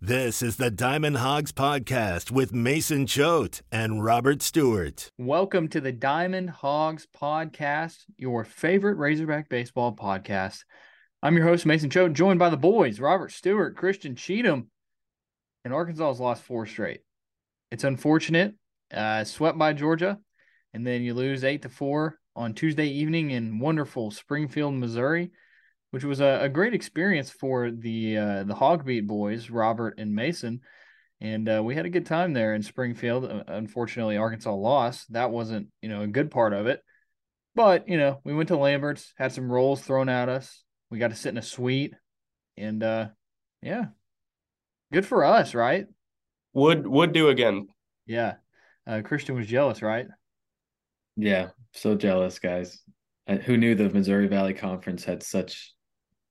This is the Diamond Hawgs Podcast with Mason Choate and Robert Stewart. Welcome to the Diamond Hawgs Podcast, your favorite Razorback baseball podcast. I'm your host, Mason Choate, joined by the boys, Robert Stewart, Christian Cheatham, and Arkansas has lost four straight. It's unfortunate. Uh, swept by Georgia, and then you lose eight to four on Tuesday evening in wonderful Springfield, Missouri which was a, a great experience for the uh, the HawgBeat boys, Robert and Mason. And uh, we had a good time there in Springfield. Uh, unfortunately, Arkansas lost. That wasn't, you know, a good part of it. But, you know, we went to Lambert's, had some rolls thrown at us. We got to sit in a suite. And uh yeah. Good for us, right? Would would do again. Yeah. Uh, Christian was jealous, right? Yeah, so jealous, guys. Who knew the Missouri Valley Conference had such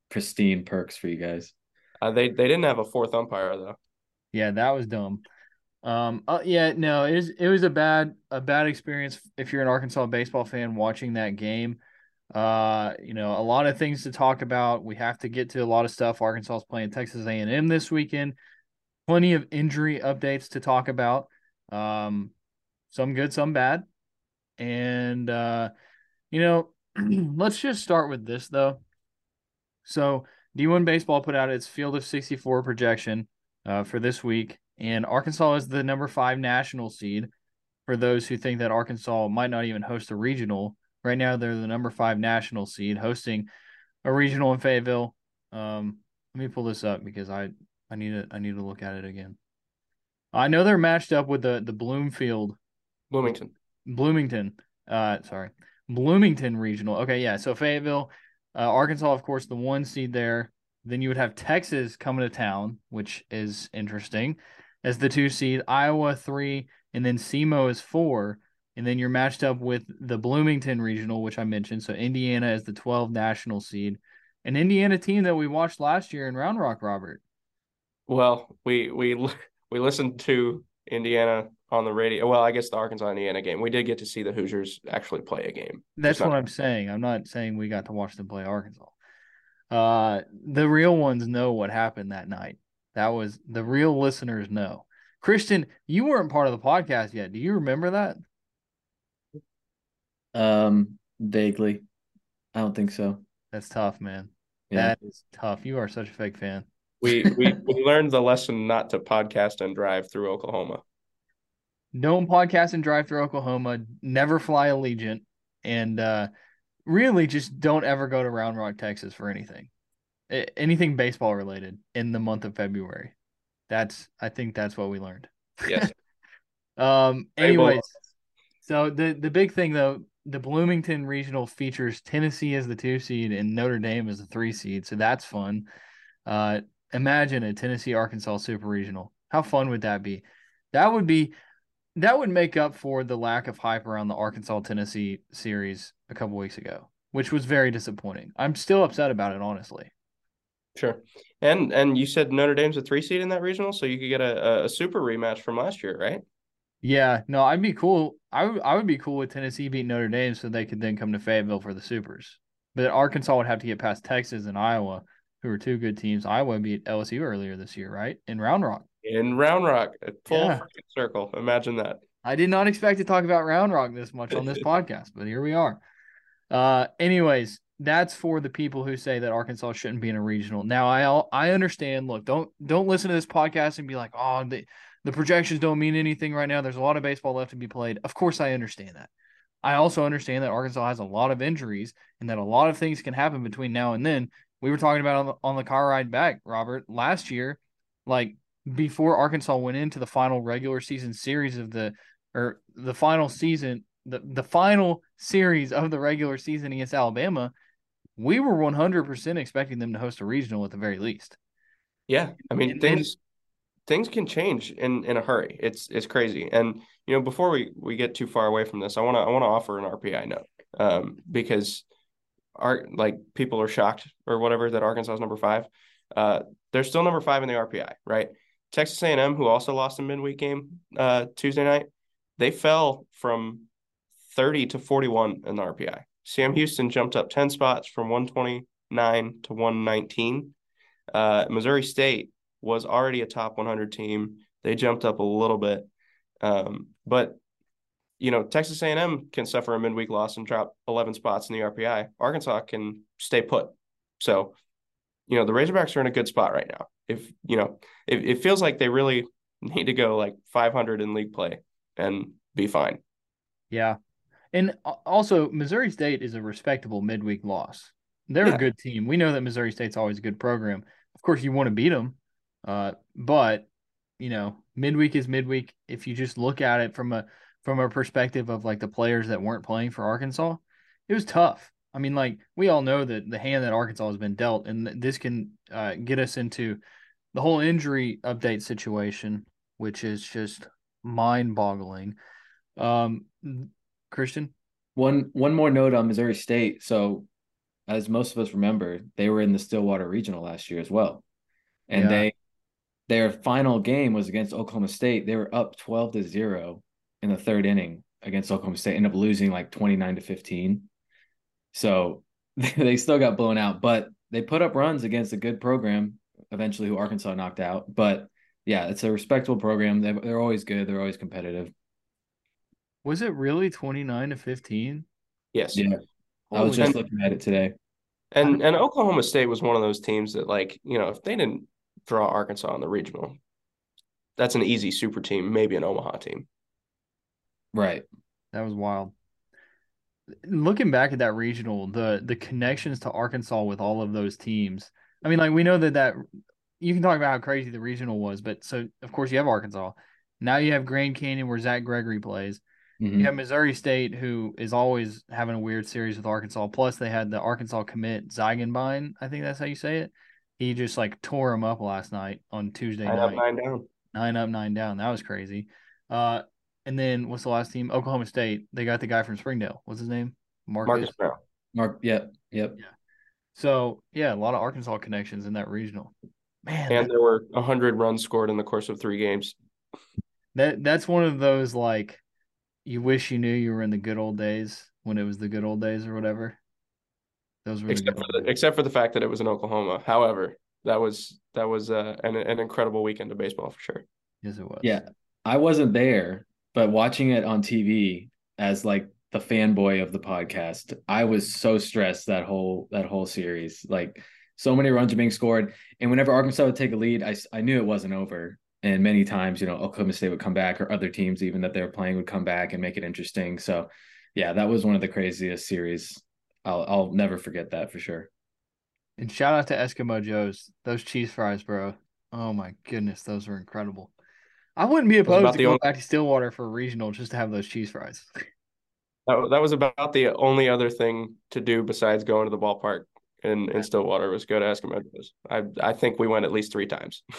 pristine perks for you guys. Uh, they they didn't have a fourth umpire though. Yeah, that was dumb. Um, uh, yeah, no, it was it was a bad a bad experience if you're an Arkansas baseball fan watching that game. Uh, you know, a lot of things to talk about. We have to get to a lot of stuff. Arkansas is playing Texas A&M this weekend. Plenty of injury updates to talk about. Um, some good, some bad. And uh, you know, let's just start with this though. So D1 Baseball put out its Field of 64 projection uh, for this week, and Arkansas is the number five national seed. For those who think that Arkansas might not even host a regional, right now they're the number five national seed, hosting a regional in Fayetteville. Um, let me pull this up because I I need to I need to look at it again. I know they're matched up with the the Bloomfield, Bloomington, Bloomington. Uh, sorry, Bloomington regional. Okay, yeah. So Fayetteville uh, Arkansas, of course, the one seed there. Then you would have Texas coming to town, which is interesting, as the two seed. Iowa three, and then SEMO is four. And then you're matched up with the Bloomington regional, which I mentioned. So Indiana is the 12 national seed, an Indiana team that we watched last year in Round Rock, Robert. Well, we we we listened to Indiana on the radio. Well, I guess the Arkansas Indiana game. We did get to see the Hoosiers actually play a game. That's what I'm saying. I'm not saying we got to watch them play Arkansas. Uh, the real ones know what happened that night. That was the real listeners know. Christian, you weren't part of the podcast yet. Do you remember that? Um, vaguely. I don't think so. That's tough, man. Yeah. That is tough. You are such a fake fan. We we we learned the lesson not to podcast and drive through Oklahoma don't podcast and drive through Oklahoma, never fly Allegiant, and uh, really just don't ever go to Round Rock, Texas for anything, anything baseball related in the month of February. That's I think that's what we learned. Yes. um. Anyways, so the the big thing though, the Bloomington Regional features Tennessee as the two seed and Notre Dame as the three seed, so that's fun. Uh, imagine a Tennessee Arkansas Super Regional. How fun would that be? That would be that would make up for the lack of hype around the Arkansas Tennessee series a couple weeks ago, which was very disappointing. I'm still upset about it, honestly. Sure, and and you said Notre Dame's a three seed in that regional, so you could get a, a super rematch from last year, right? Yeah, no, I'd be cool. I would I would be cool with Tennessee beating Notre Dame, so they could then come to Fayetteville for the supers. But Arkansas would have to get past Texas and Iowa, who are two good teams. Iowa beat LSU earlier this year, right? In Round Rock in Round Rock, a full yeah. circle. Imagine that. I did not expect to talk about Round Rock this much on this podcast, but here we are. Uh, anyways, that's for the people who say that Arkansas shouldn't be in a regional. Now, I I understand. Look, don't don't listen to this podcast and be like, oh, the the projections don't mean anything right now. There's a lot of baseball left to be played. Of course, I understand that. I also understand that Arkansas has a lot of injuries and that a lot of things can happen between now and then. We were talking about on the, on the car ride back, Robert, last year. Like before Arkansas went into the final regular season series of the or the final season the, the final series of the regular season against Alabama, we were 100% expecting them to host a regional at the very least. Yeah, I mean and, things things can change in in a hurry. It's it's crazy. And you know, before we we get too far away from this, I want to I want to offer an RPI note. Um because our like people are shocked or whatever that Arkansas is number 5. Uh they're still number 5 in the RPI, right? Texas A&M, who also lost a midweek game uh, Tuesday night, they fell from 30 to 41 in the RPI. Sam Houston jumped up 10 spots from 129 to 119. Uh, Missouri State was already a top 100 team. They jumped up a little bit, um, but you know Texas A&M can suffer a midweek loss and drop 11 spots in the RPI. Arkansas can stay put. So, you know the Razorbacks are in a good spot right now. If you know, it, it feels like they really need to go like 500 in league play and be fine. Yeah, and also Missouri State is a respectable midweek loss. They're yeah. a good team. We know that Missouri State's always a good program. Of course, you want to beat them, uh, but you know, midweek is midweek. If you just look at it from a from a perspective of like the players that weren't playing for Arkansas, it was tough. I mean, like we all know that the hand that Arkansas has been dealt, and this can uh, get us into the whole injury update situation, which is just mind-boggling. Um, Christian, one one more note on Missouri State. So as most of us remember, they were in the Stillwater Regional last year as well. And yeah. they their final game was against Oklahoma State. They were up 12 to 0 in the third inning against Oklahoma State, end up losing like 29 to 15. So they still got blown out, but they put up runs against a good program, eventually who Arkansas knocked out. But yeah, it's a respectable program. They, they're always good. They're always competitive. Was it really 29 to 15? Yes. Yeah. I was just looking at it today. And and Oklahoma State was one of those teams that like, you know, if they didn't draw Arkansas in the regional, that's an easy super team, maybe an Omaha team. Right. That was wild. Looking back at that regional, the the connections to Arkansas with all of those teams. I mean, like we know that that you can talk about how crazy the regional was, but so of course you have Arkansas. Now you have Grand Canyon where Zach Gregory plays. Mm-hmm. You have Missouri State, who is always having a weird series with Arkansas. Plus, they had the Arkansas commit Ziegenbein. I think that's how you say it. He just like tore him up last night on Tuesday nine night. Up, nine down. Nine up, nine down. That was crazy. Uh, and then what's the last team? Oklahoma State. They got the guy from Springdale. What's his name? Marcus. Marcus Brown. Mark. Yep. Yep. Yeah. So yeah, a lot of Arkansas connections in that regional. Man. And that, there were hundred runs scored in the course of three games. That that's one of those like you wish you knew you were in the good old days when it was the good old days or whatever. Those were except for the, except for the fact that it was in Oklahoma. However, that was that was uh, an an incredible weekend of baseball for sure. Yes, it was. Yeah, I wasn't there, but watching it on TV as like the fanboy of the podcast, I was so stressed that whole that whole series. Like so many runs are being scored, and whenever Arkansas would take a lead, I I knew it wasn't over and many times, you know, Oklahoma State would come back or other teams even that they were playing would come back and make it interesting. So yeah, that was one of the craziest series. I'll I'll never forget that for sure. And shout out to Eskimo Joe's. Those cheese fries, bro. Oh my goodness, those were incredible. I wouldn't be opposed to going only... back to Stillwater for a regional just to have those cheese fries. that, that was about the only other thing to do besides going to the ballpark in, in Stillwater was go to Eskimo Joe's. I I think we went at least three times.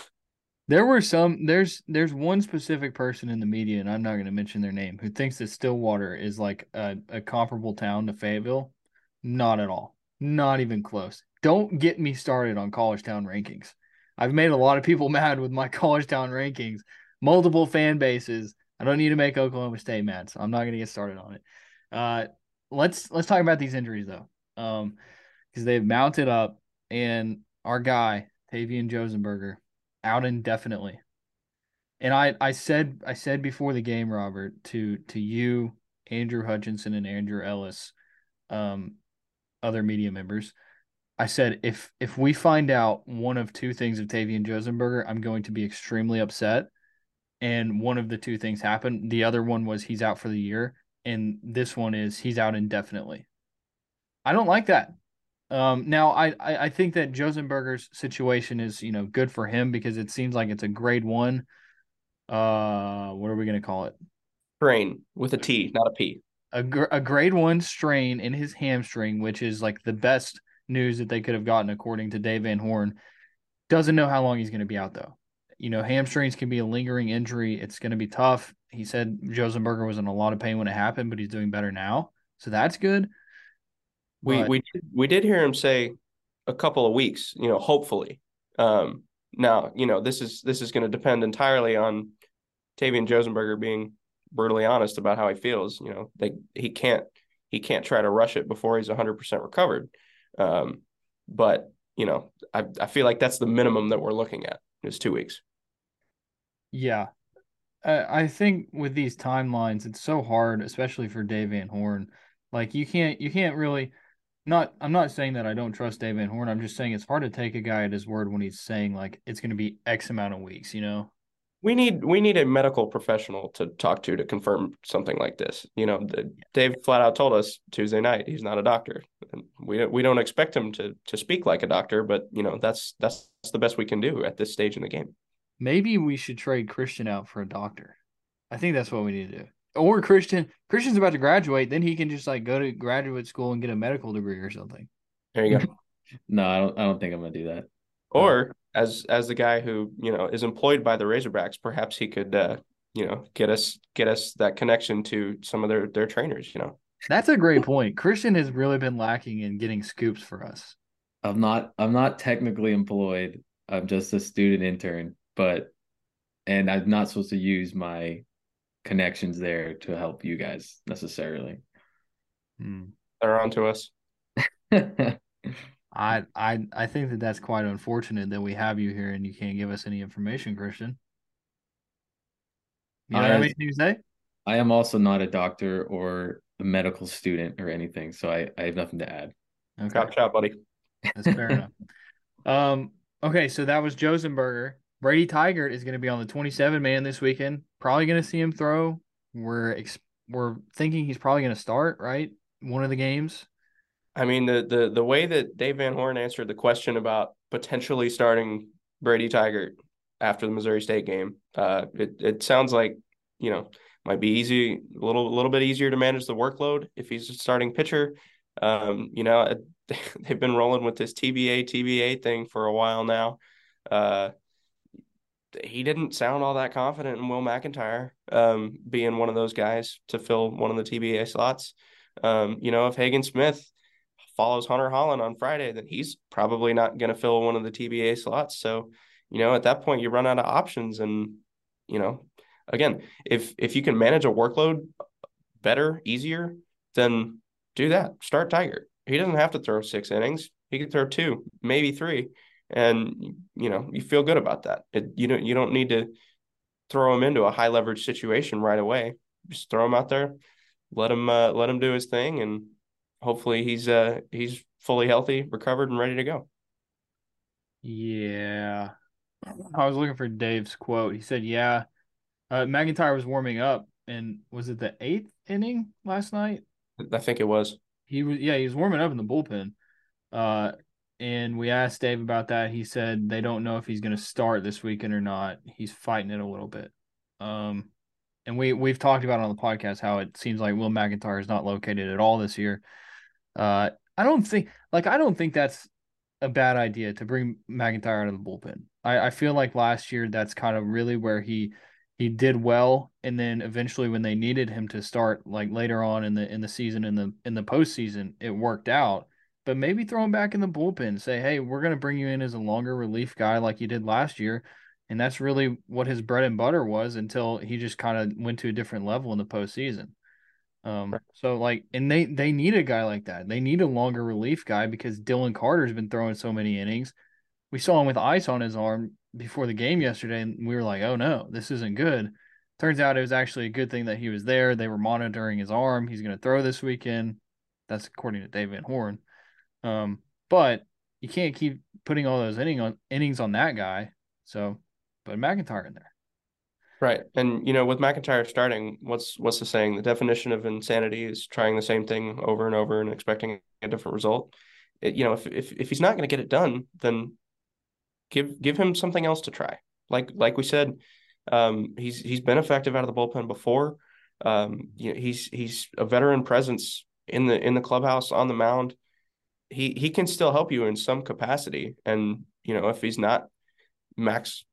There were some there's there's one specific person in the media, and I'm not gonna mention their name, who thinks that Stillwater is like a, a comparable town to Fayetteville. Not at all. Not even close. Don't get me started on college town rankings. I've made a lot of people mad with my college town rankings, multiple fan bases. I don't need to make Oklahoma State mad, so I'm not gonna get started on it. Uh let's let's talk about these injuries though. Um because they've mounted up and our guy, Tavian Josenberger, out indefinitely. And I, I said I said before the game, Robert, to to you, Andrew Hutchinson, and Andrew Ellis, um, other media members, I said if if we find out one of two things of Tavian Josenberger, I'm going to be extremely upset. And one of the two things happened. The other one was he's out for the year, and this one is he's out indefinitely. I don't like that. Um, now, I, I, I think that Josenberger's situation is you know good for him because it seems like it's a grade one. Uh, what are we gonna call it? Strain with a T, not a P. A, a grade one strain in his hamstring, which is like the best news that they could have gotten according to Dave Van Horn. Doesn't know how long he's going to be out though. You know, hamstrings can be a lingering injury. It's going to be tough. He said Josenberger was in a lot of pain when it happened, but he's doing better now, so that's good. We but... we we did hear him say a couple of weeks, you know, hopefully. Um, now, you know, this is this is going to depend entirely on Tavian Josenberger being brutally honest about how he feels. You know, they he can't he can't try to rush it before he's 100% recovered. Um, but you know, I I feel like that's the minimum that we're looking at It's two weeks. Yeah, I think with these timelines, it's so hard, especially for Dave Van Horn. Like you can't you can't really not I'm not saying that I don't trust Dave Van Horn. I'm just saying it's hard to take a guy at his word when he's saying like it's going to be X amount of weeks. You know. We need we need a medical professional to talk to to confirm something like this. You know, the, Dave flat out told us Tuesday night he's not a doctor. And we we don't expect him to to speak like a doctor, but you know that's that's the best we can do at this stage in the game. Maybe we should trade Christian out for a doctor. I think that's what we need to do. Or Christian, Christian's about to graduate, then he can just like go to graduate school and get a medical degree or something. There you go. no, I don't. I don't think I'm gonna do that. Or as as the guy who you know is employed by the Razorbacks, perhaps he could uh, you know get us get us that connection to some of their their trainers. You know, that's a great point. Christian has really been lacking in getting scoops for us. I'm not. I'm not technically employed. I'm just a student intern, but and I'm not supposed to use my connections there to help you guys necessarily. Hmm. They're on to us. I I I think that that's quite unfortunate that we have you here and you can't give us any information, Christian. You know I, have anything to say? I am also not a doctor or a medical student or anything, so I, I have nothing to add. Okay. Top shot, buddy. That's fair enough. Um. Okay, so that was Josenberger. Brady Tigert is going to be on the 27 man this weekend. Probably going to see him throw. We're ex- we're thinking he's probably going to start right one of the games. I mean the the the way that Dave Van Horn answered the question about potentially starting Brady Tigert after the Missouri State game, uh, it it sounds like you know might be easy a little a little bit easier to manage the workload if he's a starting pitcher. Um, you know they've been rolling with this TBA TBA thing for a while now. Uh, he didn't sound all that confident in Will McIntyre um, being one of those guys to fill one of the TBA slots. Um, you know, if Hagen Smith follows Hunter Hollan on Friday, then he's probably not going to fill one of the TBA slots. So, you know, at that point, you run out of options. And, you know, again, if if you can manage a workload better, easier, then do that. Start Tigert. He doesn't have to throw six innings. He can throw two, maybe three and you know you feel good about that. It, you don't you don't need to throw him into a high leverage situation right away. Just throw him out there, let him uh, let him do his thing, and hopefully he's uh he's fully healthy, recovered, and ready to go. Yeah, I was looking for Dave's quote. He said, "Yeah, uh, McIntyre was warming up, and was it the eighth inning last night? I think it was. He was yeah, he was warming up in the bullpen. Uh, and we asked Dave about that. He said they don't know if he's going to start this weekend or not. He's fighting it a little bit. Um, and we we've talked about on the podcast how it seems like Will McIntyre is not located at all this year. Uh, I don't think like I don't think that's a bad idea to bring McIntyre out of the bullpen. I, I feel like last year that's kind of really where he he did well, and then eventually when they needed him to start, like later on in the in the season in the in the postseason, it worked out but maybe throw him back in the bullpen. Say, hey, we're going to bring you in as a longer relief guy like you did last year. And that's really what his bread and butter was until he just kind of went to a different level in the postseason. Um, so like, and they they need a guy like that. They need a longer relief guy because Dylan Carter's been throwing so many innings. We saw him with ice on his arm before the game yesterday, and we were like, oh no, this isn't good. Turns out it was actually a good thing that he was there. They were monitoring his arm. He's going to throw this weekend. That's according to Dave Van Horn. Um, but you can't keep putting all those inning on innings on that guy. So put McIntyre in there. Right. And you know, with McIntyre starting, what's what's the saying? The definition of insanity is trying the same thing over and over and expecting a different result. It, you know, if if if he's not going to get it done, then give give him something else to try. Like like we said, um, he's he's been effective out of the bullpen before. Um, you know, he's he's a veteran presence in the in the clubhouse on the mound he he can still help you in some capacity. And you know, if he's not max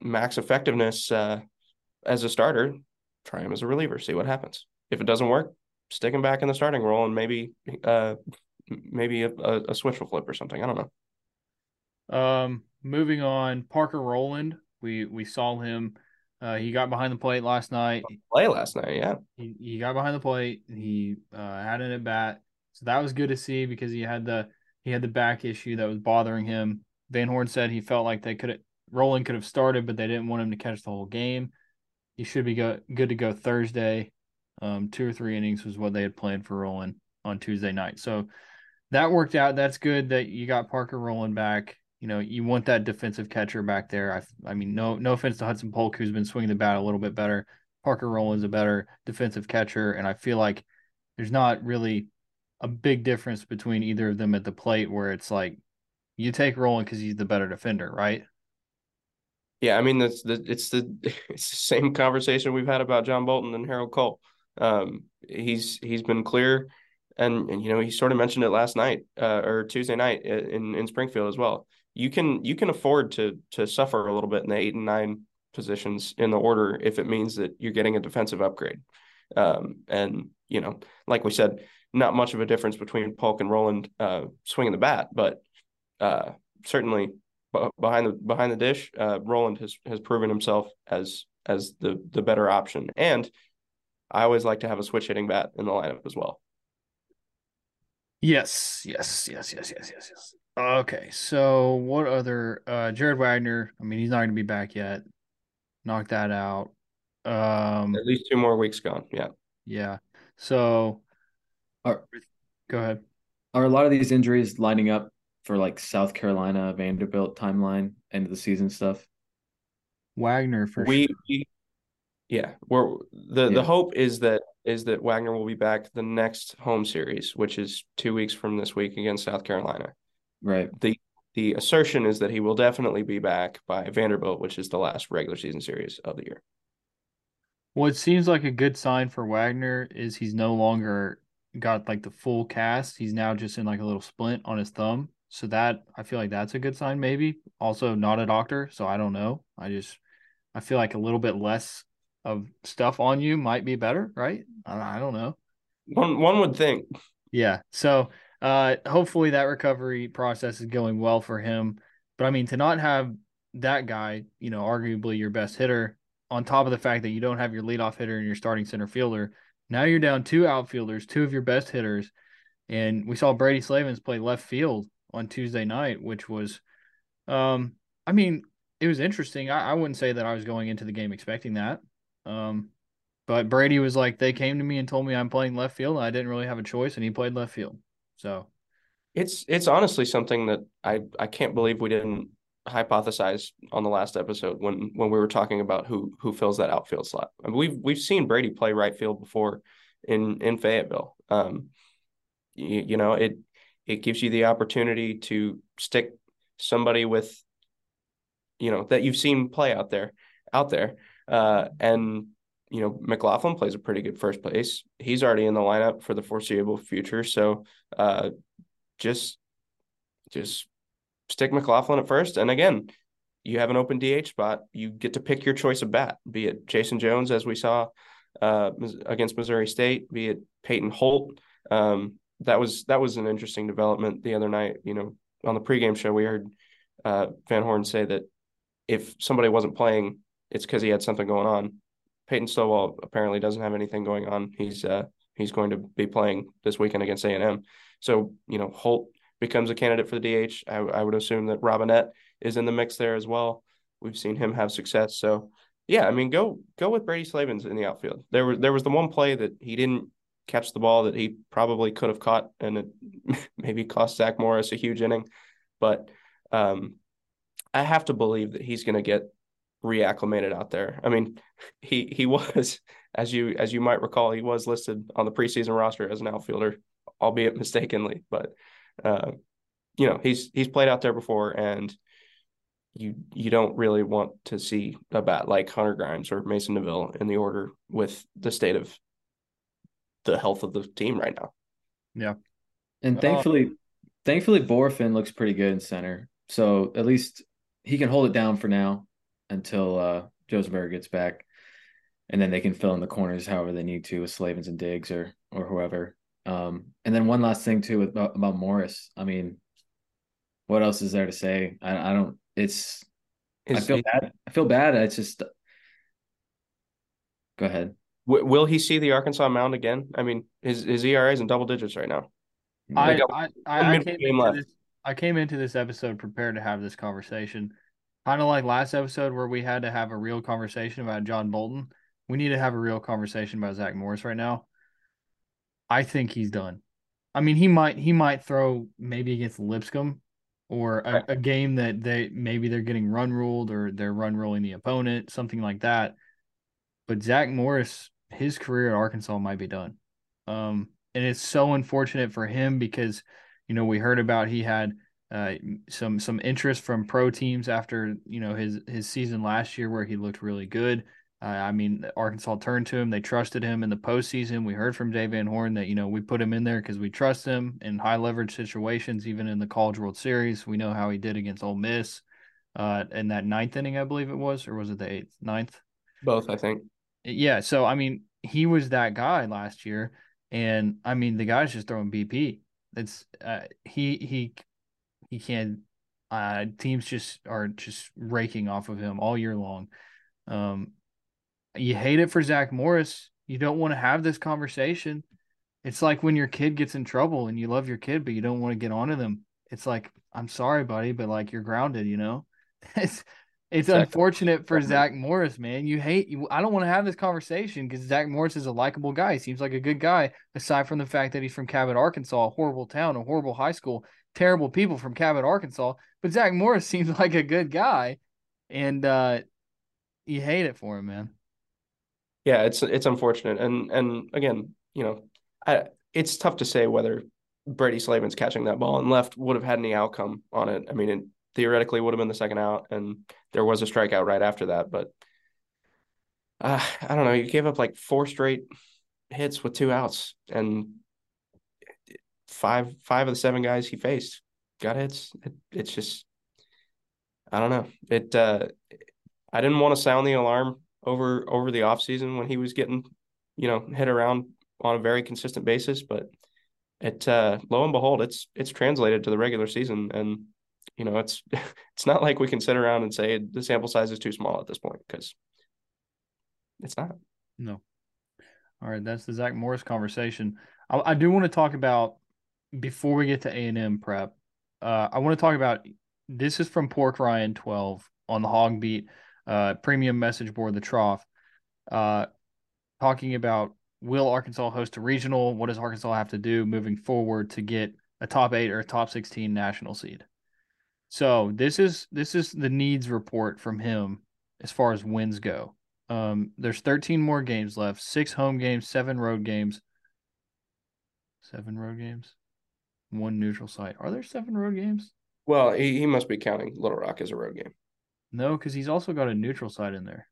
max effectiveness uh, as a starter, try him as a reliever. See what happens. If it doesn't work, stick him back in the starting role and maybe uh, maybe a, a, a switch will flip or something. I don't know. Um, moving on, Parker Rowland. We we saw him. Uh, he got behind the plate last night. Play last night, yeah. He, he got behind the plate. He uh, had an at bat. So that was good to see because he had the he had the back issue that was bothering him. Van Horn said he felt like they could have Rowland could have started, but they didn't want him to catch the whole game. He should be go, good to go Thursday. Um, two or three innings was what they had planned for Rowland on Tuesday night. So that worked out. That's good that you got Parker Rowland back. You know, you want that defensive catcher back there. I, I mean, no, no offense to Hudson Polk, who's been swinging the bat a little bit better. Parker Rowland's a better defensive catcher, and I feel like there's not really a big difference between either of them at the plate where it's like you take Rowland because he's the better defender, right? Yeah, I mean that's the it's the it's the same conversation we've had about John Bolton and Harold Coll. Um, he's he's been clear, and, and you know he sort of mentioned it last night uh, or Tuesday night in in Springfield as well. You can you can afford to to suffer a little bit in the eight and nine positions in the order if it means that you're getting a defensive upgrade. Um, and you know, like we said, not much of a difference between Polk and Rowland uh, swinging the bat, but uh, certainly behind the behind the dish, uh, Rowland has has proven himself as as the the better option. And I always like to have a switch hitting bat in the lineup as well. Yes, yes, yes, yes, yes, yes, yes. Okay, so what other uh Jared Wegner? I mean, he's not going to be back yet. Knock that out. Um At least two more weeks gone. Yeah. Yeah. So are, go ahead. Are a lot of these injuries lining up for like South Carolina, Vanderbilt timeline, end of the season stuff? Wegner for we, sure. we yeah, we're the yeah. the hope is that is that Wegner will be back the next home series, which is two weeks from this week against South Carolina. Right. The the assertion is that he will definitely be back by Vanderbilt, which is the last regular season series of the year. What seems like a good sign for Wegner is he's no longer got like the full cast. He's now just in like a little splint on his thumb. So that I feel like that's a good sign, maybe. Also, not a doctor, so I don't know. I just I feel like a little bit less of stuff on you might be better, right? I, don't know. One one would think. Yeah. So uh hopefully that recovery process is going well for him. But I mean to not have that guy, you know, arguably your best hitter, on top of the fact that you don't have your leadoff hitter and your starting center fielder, now you're down two outfielders, two of your best hitters. And we saw Brady Slavens play left field on Tuesday night, which was um I mean, it was interesting. I, I wouldn't say that I was going into the game expecting that. Um, but Brady was like, they came to me and told me I'm playing left field. And I didn't really have a choice, and he played left field. So it's it's honestly something that I I can't believe we didn't hypothesize on the last episode when when we were talking about who who fills that outfield slot. I mean, we've we've seen Brady play right field before in in Fayetteville. Um, you, you know it it gives you the opportunity to stick somebody with you know that you've seen play out there out there uh, and you know, McLaughlin plays a pretty good first place. He's already in the lineup for the foreseeable future. So uh, just just stick McLaughlin at first. And again, you have an open DH spot. You get to pick your choice of bat, be it Jason Jones, as we saw uh, against Missouri State, be it Peyton Holt. Um, that was that was an interesting development the other night. You know, on the pregame show, we heard uh, Van Horn say that if somebody wasn't playing it's because he had something going on. Peyton Stovall apparently doesn't have anything going on. He's uh, he's going to be playing this weekend against A and M. So you know Holt becomes a candidate for the DH. I, I would assume that Robinette is in the mix there as well. We've seen him have success. So yeah, I mean go go with Brady Slavens in the outfield. There was there was the one play that he didn't catch the ball that he probably could have caught, and it maybe cost Zach Morris a huge inning. But um, I have to believe that he's going to get reacclimated out there. I mean, he he was as you as you might recall, he was listed on the preseason roster as an outfielder, albeit mistakenly. But uh, you know, he's he's played out there before, and you you don't really want to see a bat like Hunter Grimes or Mason Neville in the order with the state of the health of the team right now. Yeah, and thankfully, uh, thankfully, Bohrofen looks pretty good in center, so at least he can hold it down for now until uh, Josenberger gets back, and then they can fill in the corners however they need to with Slavens and Diggs or or whoever. Um, and then one last thing too about, about Morris. I mean, what else is there to say? I, I don't. It's. I feel bad. I feel bad. It's just. Go ahead. W- will he see the Arkansas mound again? I mean, his his ERA is in double digits right now. I I, I, I came into this, I came into this episode prepared to have this conversation. kind of like last episode where we had to have a real conversation about John Bolton. We need to have a real conversation about Zach Morris right now. I think he's done. I mean, he might he might throw maybe against Lipscomb or a, a, game that they maybe they're getting run ruled or they're run rolling the opponent, something like that. But Zach Morris, his career at Arkansas might be done. Um, and it's so unfortunate for him because, you know, we heard about he had uh, some some interest from pro teams after you know his his season last year where he looked really good. Uh, I mean, Arkansas turned to him. They trusted him in the postseason. We heard from Jay Van Horn that, you know, we put him in there because we trust him in high leverage situations, even in the College World Series. We know how he did against Ole Miss uh, in that ninth inning, I believe it was, or was it the eighth, ninth? Both, I think. Yeah. So, I mean, he was that guy last year. And I mean, the guy's just throwing BP. It's, uh, he, he, he can't, uh, teams just are just raking off of him all year long. Um, you hate it for Zach Morris. You don't want to have this conversation. It's like when your kid gets in trouble and you love your kid, but you don't want to get onto them. It's like, I'm sorry, buddy, but like you're grounded, you know? it's it's exactly. unfortunate for Zach Morris, man. You hate you. I don't want to have this conversation because Zach Morris is a likable guy. He seems like a good guy, aside from the fact that he's from Cabot, Arkansas, a horrible town, a horrible high school, terrible people from Cabot, Arkansas. But Zach Morris seems like a good guy, and uh, you hate it for him, man yeah, it's it's unfortunate, and and again, you know, I, it's tough to say whether Brady Slavens catching that ball and left would have had any outcome on it. I mean, it theoretically would have been the second out, and there was a strikeout right after that. But uh, I don't know. You gave up like four straight hits with two outs, and five five of the seven guys he faced got hits. It, it's just I don't know. It uh, I didn't want to sound the alarm over over the offseason when he was getting, you know, hit around on a very consistent basis. But it uh, lo and behold, it's it's translated to the regular season, and you know, it's it's not like we can sit around and say the sample size is too small at this point because it's not. No. All right, that's the Zach Morris conversation. I, I do want to talk about before we get to A and M prep. Uh, I want to talk about this is from Pork Ryan twelve on the HawgBeat uh, premium message board, the Trough, uh, talking about will Arkansas host a regional? What does Arkansas have to do moving forward to get a top eight or a top sixteen national seed? So this is this is the needs report from him as far as wins go. Um, there's 13 more games left, six home games, seven road games, seven road games, one neutral site. Are there seven road games? Well, he, he must be counting Little Rock as a road game. No, because he's also got a neutral site in there,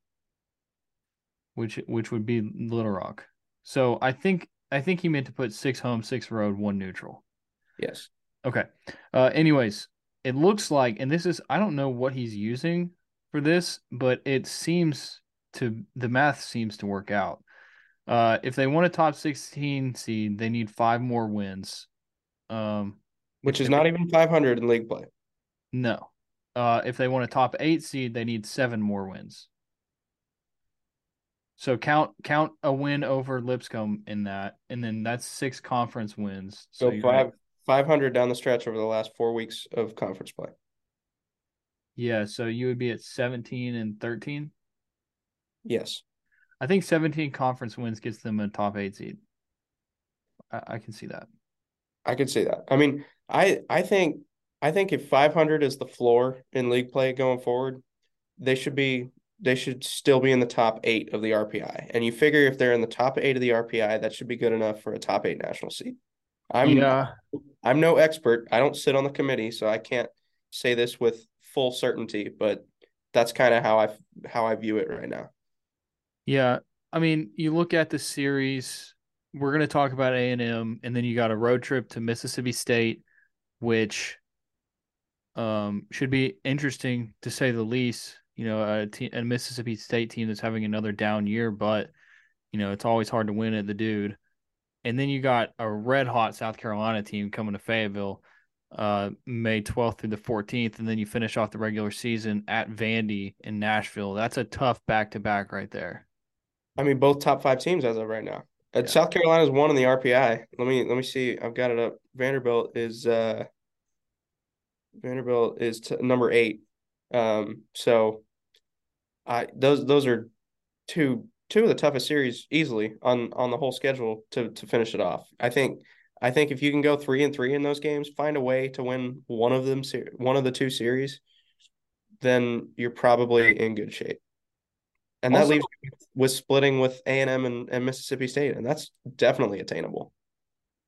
which which would be Little Rock. So I think I think he meant to put six home, six road, one neutral. Yes. Okay. Uh, anyways, it looks like, and this is I don't know what he's using for this, but it seems to the math seems to work out. Uh, if they want a top sixteen seed, they need five more wins. Um, which is not even five hundred in league play. No, uh, if they want a top eight seed, they need seven more wins. So count count a win over Lipscomb in that, and then that's six conference wins. So, so five five hundred down the stretch over the last four weeks of conference play. Yeah, so you would be at seventeen and thirteen. Yes, I think seventeen conference wins gets them a top eight seed. I, I can see that. I can see that. I mean, I I think I think if 500 is the floor in league play going forward, they should be they should still be in the top eight of the RPI. And you figure if they're in the top eight of the RPI, that should be good enough for a top eight national seed. I'm yeah. I'm no expert. I don't sit on the committee, so I can't say this with full certainty, but that's kind of how I how I view it right now. Yeah, I mean, you look at the series. We're going to talk about A and M, and then you got a road trip to Mississippi State, which um, should be interesting to say the least. You know, a, te- a Mississippi State team that's having another down year, but you know it's always hard to win at the dude. And then you got a red hot South Carolina team coming to Fayetteville, uh, May 12th through the 14th, and then you finish off the regular season at Vandy in Nashville. That's a tough back to back right there. I mean, both top five teams as of right now. Uh, yeah. South Carolina's one in the RPI. Let me let me see. I've got it up. Vanderbilt is uh Vanderbilt is t- number eight Um, so I those those are two two of the toughest series easily on on the whole schedule to to finish it off. I think I think if you can go three and three in those games, find a way to win one of them, one of the two series, then you're probably in good shape. And also, that leaves with splitting with A and M and Mississippi State, and that's definitely attainable.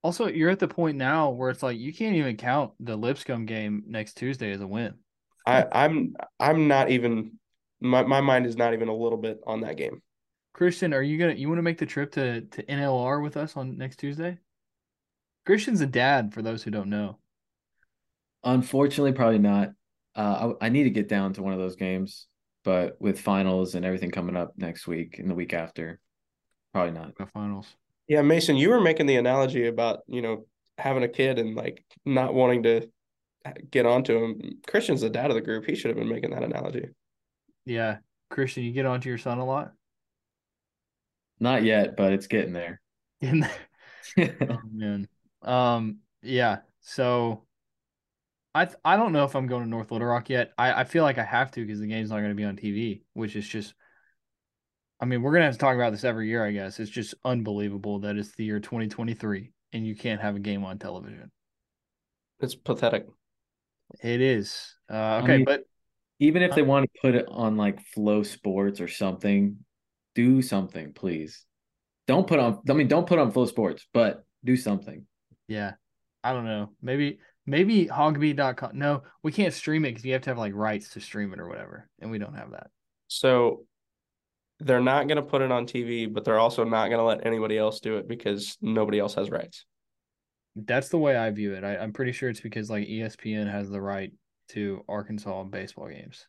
Also, you're at the point now where it's like you can't even count the Lipscomb game next Tuesday as a win. I, I'm I'm not even my, my mind is not even a little bit on that game. Christian, are you gonna you want to make the trip to to NLR with us on next Tuesday? Christian's a dad for those who don't know. Unfortunately, probably not. Uh, I, I need to get down to one of those games, but with finals and everything coming up next week and the week after, probably not. The finals. Yeah, Mason, you were making the analogy about you know having a kid and like not wanting to get onto him. Christian's the dad of the group. He should have been making that analogy. Yeah, Christian, you get onto your son a lot. Not yet, but it's getting there. In there. oh man. Um. Yeah. So. I I don't know if I'm going to North Little Rock yet. I, I feel like I have to because the game's not going to be on TV, which is just. I mean, we're gonna have to talk about this every year, I guess. It's just unbelievable that it's the year 2023 and you can't have a game on television. It's pathetic. It is. Uh, okay, I mean, but even if they want to put it on like Flow Sports or something, do something, please. Don't put on. I mean, don't put on Flow Sports, but do something. Yeah, I don't know. Maybe maybe hawgbeat.com. No, we can't stream it because you have to have like rights to stream it or whatever, and we don't have that. So they're not going to put it on TV, but they're also not going to let anybody else do it because nobody else has rights. That's the way I view it. I, I'm pretty sure it's because like ESPN has the right to Arkansas baseball games.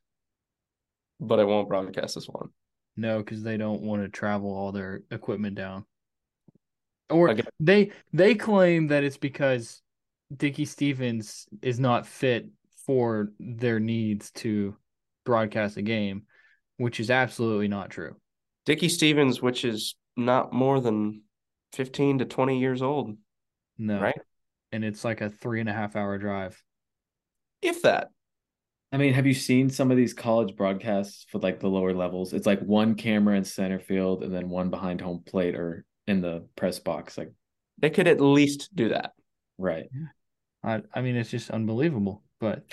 But it won't broadcast this one. No, because they don't want to travel all their equipment down. Or they they claim that it's because Dickey-Stephens is not fit for their needs to broadcast a game, which is absolutely not true. Dickey-Stephens, which is not more than fifteen to twenty years old. No. Right? And it's like a three and a half hour drive. If that. I mean, have you seen some of these college broadcasts for like the lower levels? It's like one camera in center field and then one behind home plate or in the press box. Like they could at least do that. Right. I I mean, it's just unbelievable. But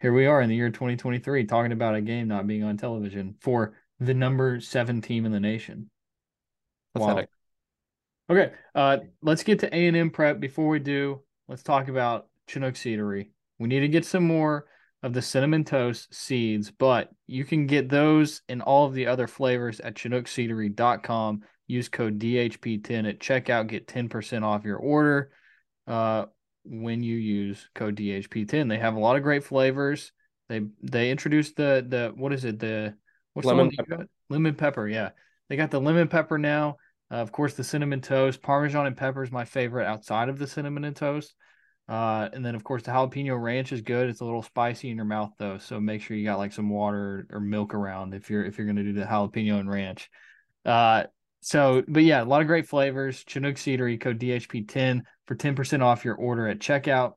here we are in the year 2023 talking about a game not being on television for the number seven team in the nation. Pathetic. Wow. Okay, uh, let's get to A and M prep. Before we do, let's talk about Chinook Seedery. We need to get some more of the cinnamon toast seeds, but you can get those and all of the other flavors at chinookseedery.com. Use code DHP10 at checkout, get 10% off your order uh, when you use code DHP10. They have a lot of great flavors. They they introduced the the what is it the what's lemon the one pepper. lemon pepper yeah they got the lemon pepper now uh, of course the cinnamon toast parmesan and pepper is my favorite outside of the cinnamon and toast uh, and then of course the jalapeno ranch is good. It's a little spicy in your mouth though, so make sure you got like some water or milk around if you're if you're gonna do the jalapeno and ranch. Uh, so but yeah, a lot of great flavors. Chinook Seedery code DHP10 for 10% off your order at checkout.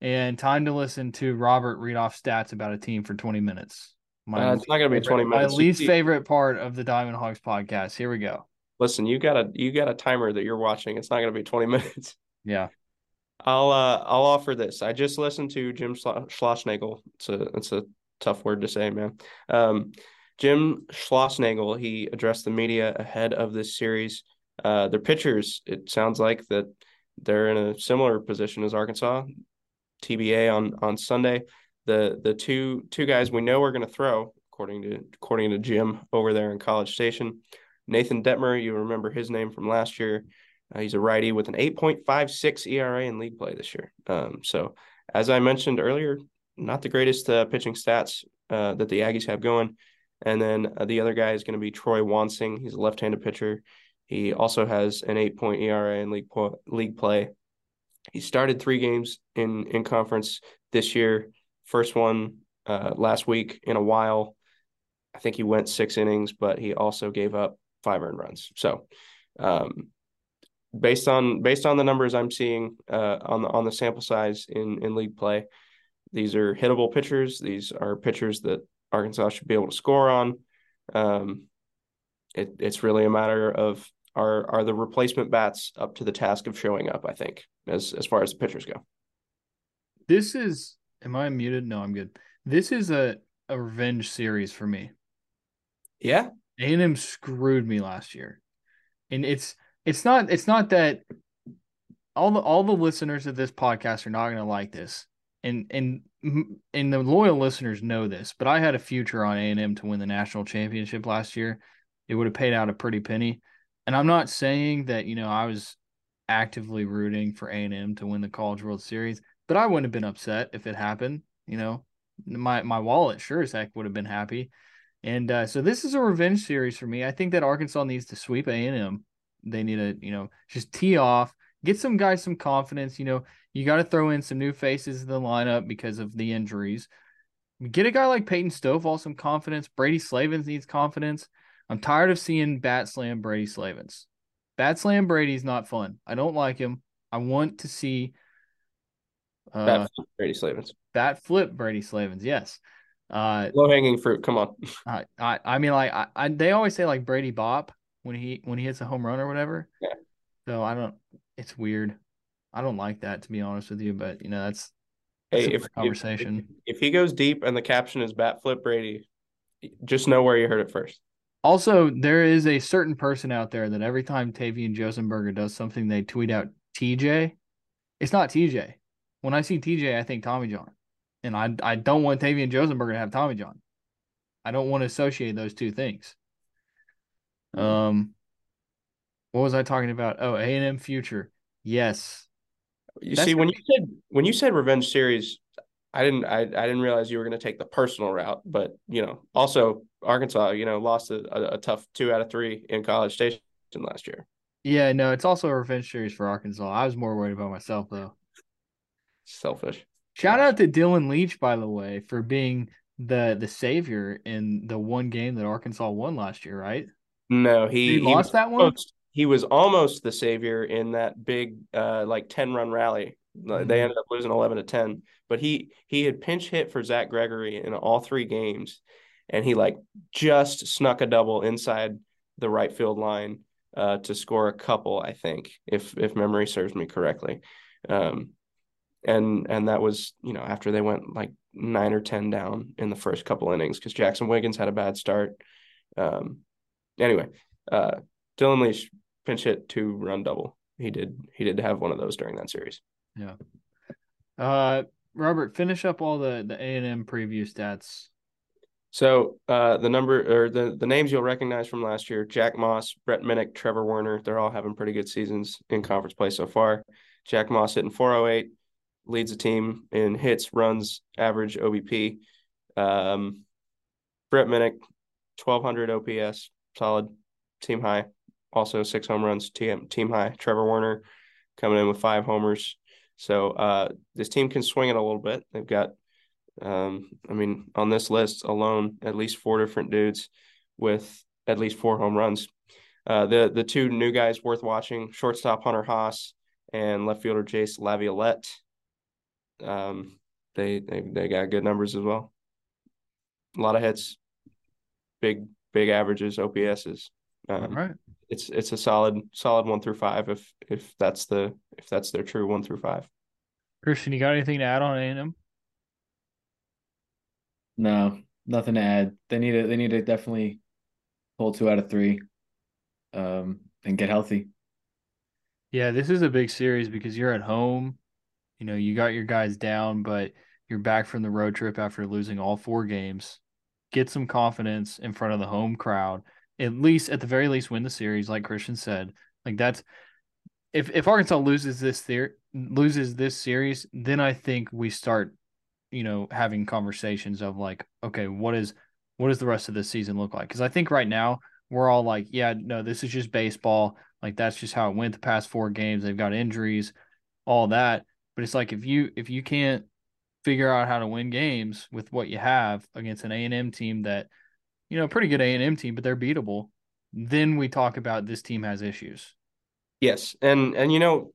And time to listen to Robert read off stats about a team for 20 minutes. My uh, it's not gonna be 20 minutes. My least favorite part of the Diamond Hawgs podcast. Here we go. Listen, you got a you got a timer that you're watching. It's not gonna be 20 minutes. Yeah. I'll uh, I'll offer this. I just listened to Jim Schlossnagle. It's a it's a tough word to say, man. Um, Jim Schlossnagle he addressed the media ahead of this series. Uh, their pitchers, it sounds like that they're in a similar position as Arkansas. TBA on on Sunday. The the two two guys we know are going to throw according to according to Jim over there in College Station. Nathan Dettmer, you remember his name from last year. Uh, he's a righty with an 8.56 ERA in league play this year. Um, so, as I mentioned earlier, not the greatest uh, pitching stats uh, that the Aggies have going. And then uh, the other guy is going to be Troy Wansing. He's a left-handed pitcher. He also has an eight-point ERA in league po- league play. He started three games in in conference this year. First one uh, last week in a while. I think he went six innings, but he also gave up five earned runs. So um, based on based on the numbers I'm seeing uh, on the on the sample size in in league play, these are hittable pitchers. These are pitchers that Arkansas should be able to score on. Um, it, it's really a matter of are are the replacement bats up to the task of showing up? I think as as far as the pitchers go. This is. Am I muted? No, I'm good. This is a a revenge series for me. Yeah, A and M screwed me last year, and it's it's not it's not that all the all the listeners of this podcast are not going to like this, and and and the loyal listeners know this. But I had a future on A and M to win the national championship last year. It would have paid out a pretty penny, and I'm not saying that you know I was actively rooting for A and M to win the College World Series, but I wouldn't have been upset if it happened. You know, my my wallet sure as heck would have been happy. And uh, so this is a revenge series for me. I think that Arkansas needs to sweep A and M. They need to, you know, just tee off, get some guys some confidence. You know, you got to throw in some new faces in the lineup because of the injuries. Get a guy like Peyton Stovall some confidence. Brady Slavens needs confidence. I'm tired of seeing bat slam Brady Slavens. Bat slam Brady's not fun. I don't like him. I want to see uh, bat Brady Slavens. Bat flip Brady Slavens. Yes. Uh, Low hanging fruit. Come on. I, I I mean like I, I they always say like Brady Bop when he when he hits a home run or whatever. Yeah. So I don't. It's weird. I don't like that to be honest with you, but you know that's. Hey, if conversation. If, if he goes deep and the caption is bat flip Brady, just know where you heard it first. Also, there is a certain person out there that every time Tavian Josenberger does something, they tweet out TJ. It's not TJ. When I see TJ, I think Tommy John, and I I don't want Tavian Josenberger to have Tommy John. I don't want to associate those two things. Um, what was I talking about? Oh, A and M future. Yes. You That's see, when you said when you said revenge series, I didn't I, I didn't realize you were going to take the personal route, but you know, also Arkansas, you know, lost a, a, a tough two out of three in College Station last year. Yeah, no, it's also a revenge series for Arkansas. I was more worried about myself though. Selfish. Shout out to Dylan Leach, by the way, for being the the savior in the one game that Arkansas won last year, right? No, he, he lost he that one. Almost, he was almost the savior in that big, uh, like ten run rally. Mm-hmm. They ended up losing eleven to ten, but he he had pinch hit for Zach Gregory in all three games, and he like just snuck a double inside the right field line uh, to score a couple. I think, if if memory serves me correctly. Um, and and that was you know after they went like nine or ten down in the first couple innings because Jaxon Wiggins had a bad start. Um, anyway, uh, Dylan Leach pinch hit two run double. He did he did have one of those during that series. Yeah. Uh, Robert, finish up all the the A and M preview stats. So uh, the number or the the names you'll recognize from last year: Jack Moss, Brett Minnick, Trevor Werner. They're all having pretty good seasons in conference play so far. Jack Moss hitting 408, leads the team in hits, runs, average OBP. Um, Brett Minnick, 1200 OPS, solid team high. Also six home runs, team team high. Trevor Werner coming in with five homers. So uh, this team can swing it a little bit. They've got, um, I mean, on this list alone, at least four different dudes with at least four home runs. Uh, the the two new guys worth watching: shortstop Hunter Haas and left fielder Jace Laviolette. Um, they they they got good numbers as well. A lot of hits, big big averages, OPSs. Um, All right. It's it's a solid solid one through five if if that's the if that's their true one through five. Christian, you got anything to add on A and M? No, nothing to add. They need to they need to definitely pull two out of three, um, and get healthy. Yeah, this is a big series because you're at home. You know, you got your guys down, but you're back from the road trip after losing all four games. Get some confidence in front of the home crowd at least at the very least win the series, like Christian said. Like that's if if Arkansas loses this theory, loses this series, then I think we start, you know, having conversations of like, okay, what is what does the rest of the season look like? Because I think right now we're all like, yeah, no, this is just baseball. Like that's just how it went the past four games. They've got injuries, all that. But it's like if you if you can't figure out how to win games with what you have against an A and M team that you know, pretty good A and M team, but they're beatable. Then we talk about this team has issues. Yes, and and you know,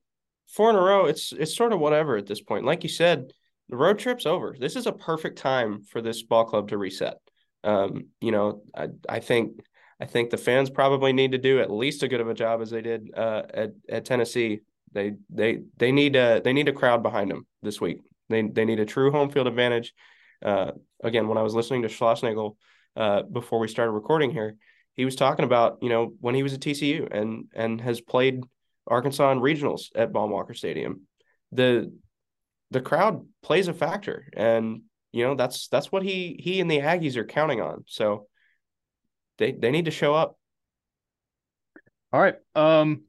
four in a row, it's it's sort of whatever at this point. Like you said, the road trip's over. This is a perfect time for this ball club to reset. Um, you know, I, I think I think the fans probably need to do at least as good of a job as they did uh, at at Tennessee. They they they need a they need a crowd behind them this week. They they need a true home field advantage. Uh, again, when I was listening to Schlossnagle uh, before we started recording here, he was talking about you know when he was at TCU and and has played Arkansas in regionals at Baum-Walker Stadium. The the crowd plays a factor, and you know that's that's what he he and the Aggies are counting on. So they they need to show up. All right. Um.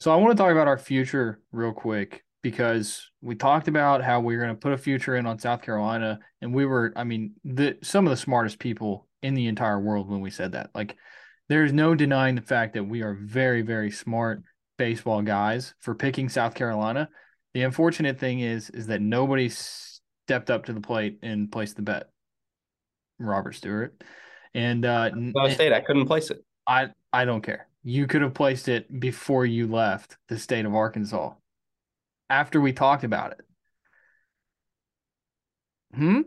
So I want to talk about our future real quick because we talked about how we are going to put a future in on South Carolina, and we were, I mean, the some of the smartest people in the entire world when we said that. Like, there's no denying the fact that we are very, very smart baseball guys for picking South Carolina. The unfortunate thing is, is that nobody stepped up to the plate and placed the bet. Robert Stewart, and uh, I State, I couldn't place it. I I don't care. You could have placed it before you left the state of Arkansas after we talked about it. Hmm.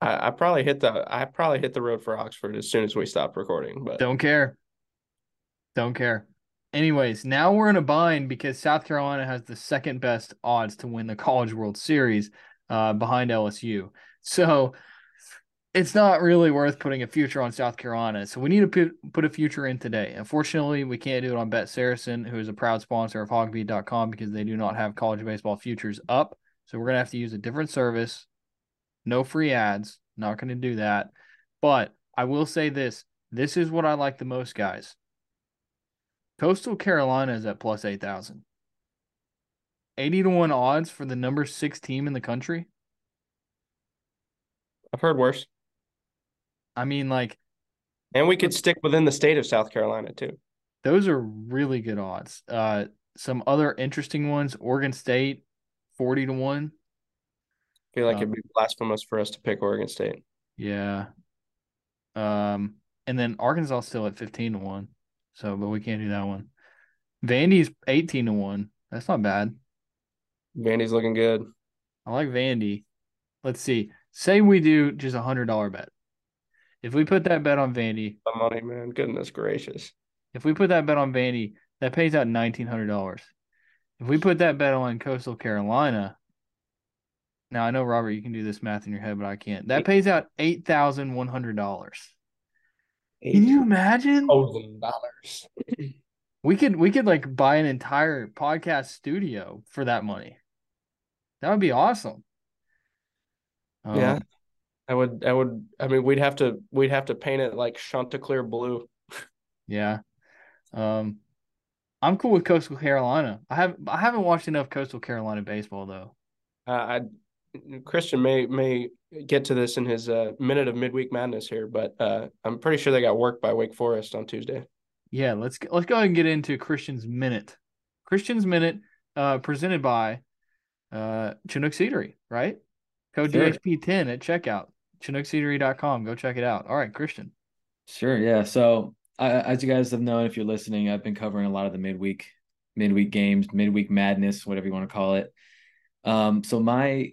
I, I, probably hit the I probably hit the road for Oxford as soon as we stopped recording, but don't care. Don't care. Anyways, now we're in a bind because South Carolina has the second best odds to win the College World Series uh, behind LSU. So it's not really worth putting a future on South Carolina. So we need to put, put a future in today. Unfortunately, we can't do it on BetSaracen, who is a proud sponsor of hawgbeat.com because they do not have college baseball futures up. So we're going to have to use a different service. No free ads. Not going to do that. But I will say this this is what I like the most, guys. Coastal Carolina is at plus 8,000. 80 to 1 odds for the number six team in the country. I've heard worse. I mean, like, and we could stick within the state of South Carolina too. Those are really good odds. Uh, some other interesting ones: Oregon State, forty to one. I feel like um, it'd be blasphemous for us to pick Oregon State. Yeah. Um, and then Arkansas still at fifteen to one. So, but we can't do that one. Vandy's eighteen to one. That's not bad. Vandy's looking good. I like Vandy. Let's see. Say we do just a hundred dollar bet. If we put that bet on Vandy, the money, man, goodness gracious. If we put that bet on Vandy, that pays out nineteen hundred dollars. If we put that bet on Coastal Carolina, now I know Robert, you can do this math in your head, but I can't. That pays out eight thousand one hundred dollars. Can you imagine? Thousand dollars. we could we could like buy an entire podcast studio for that money. That would be awesome. Yeah. Um, I would, I would, I mean, we'd have to, we'd have to paint it like Chanticleer blue. Yeah. Um, I'm cool with Coastal Carolina. I have, I haven't watched enough Coastal Carolina baseball though. Uh, I, Christian may may get to this in his uh, minute of midweek madness here, but uh, I'm pretty sure they got worked by Wake Forest on Tuesday. Yeah, let's let's go ahead and get into Christian's minute. Christian's minute, uh, presented by uh, Chinook Seedery, right? Code sure. DHP10 at checkout. ChinookSeedery.com. Go check it out. All right, Christian. Sure. Yeah. So, I, as you guys have known, if you're listening, I've been covering a lot of the midweek midweek games, midweek madness, whatever you want to call it. Um, so my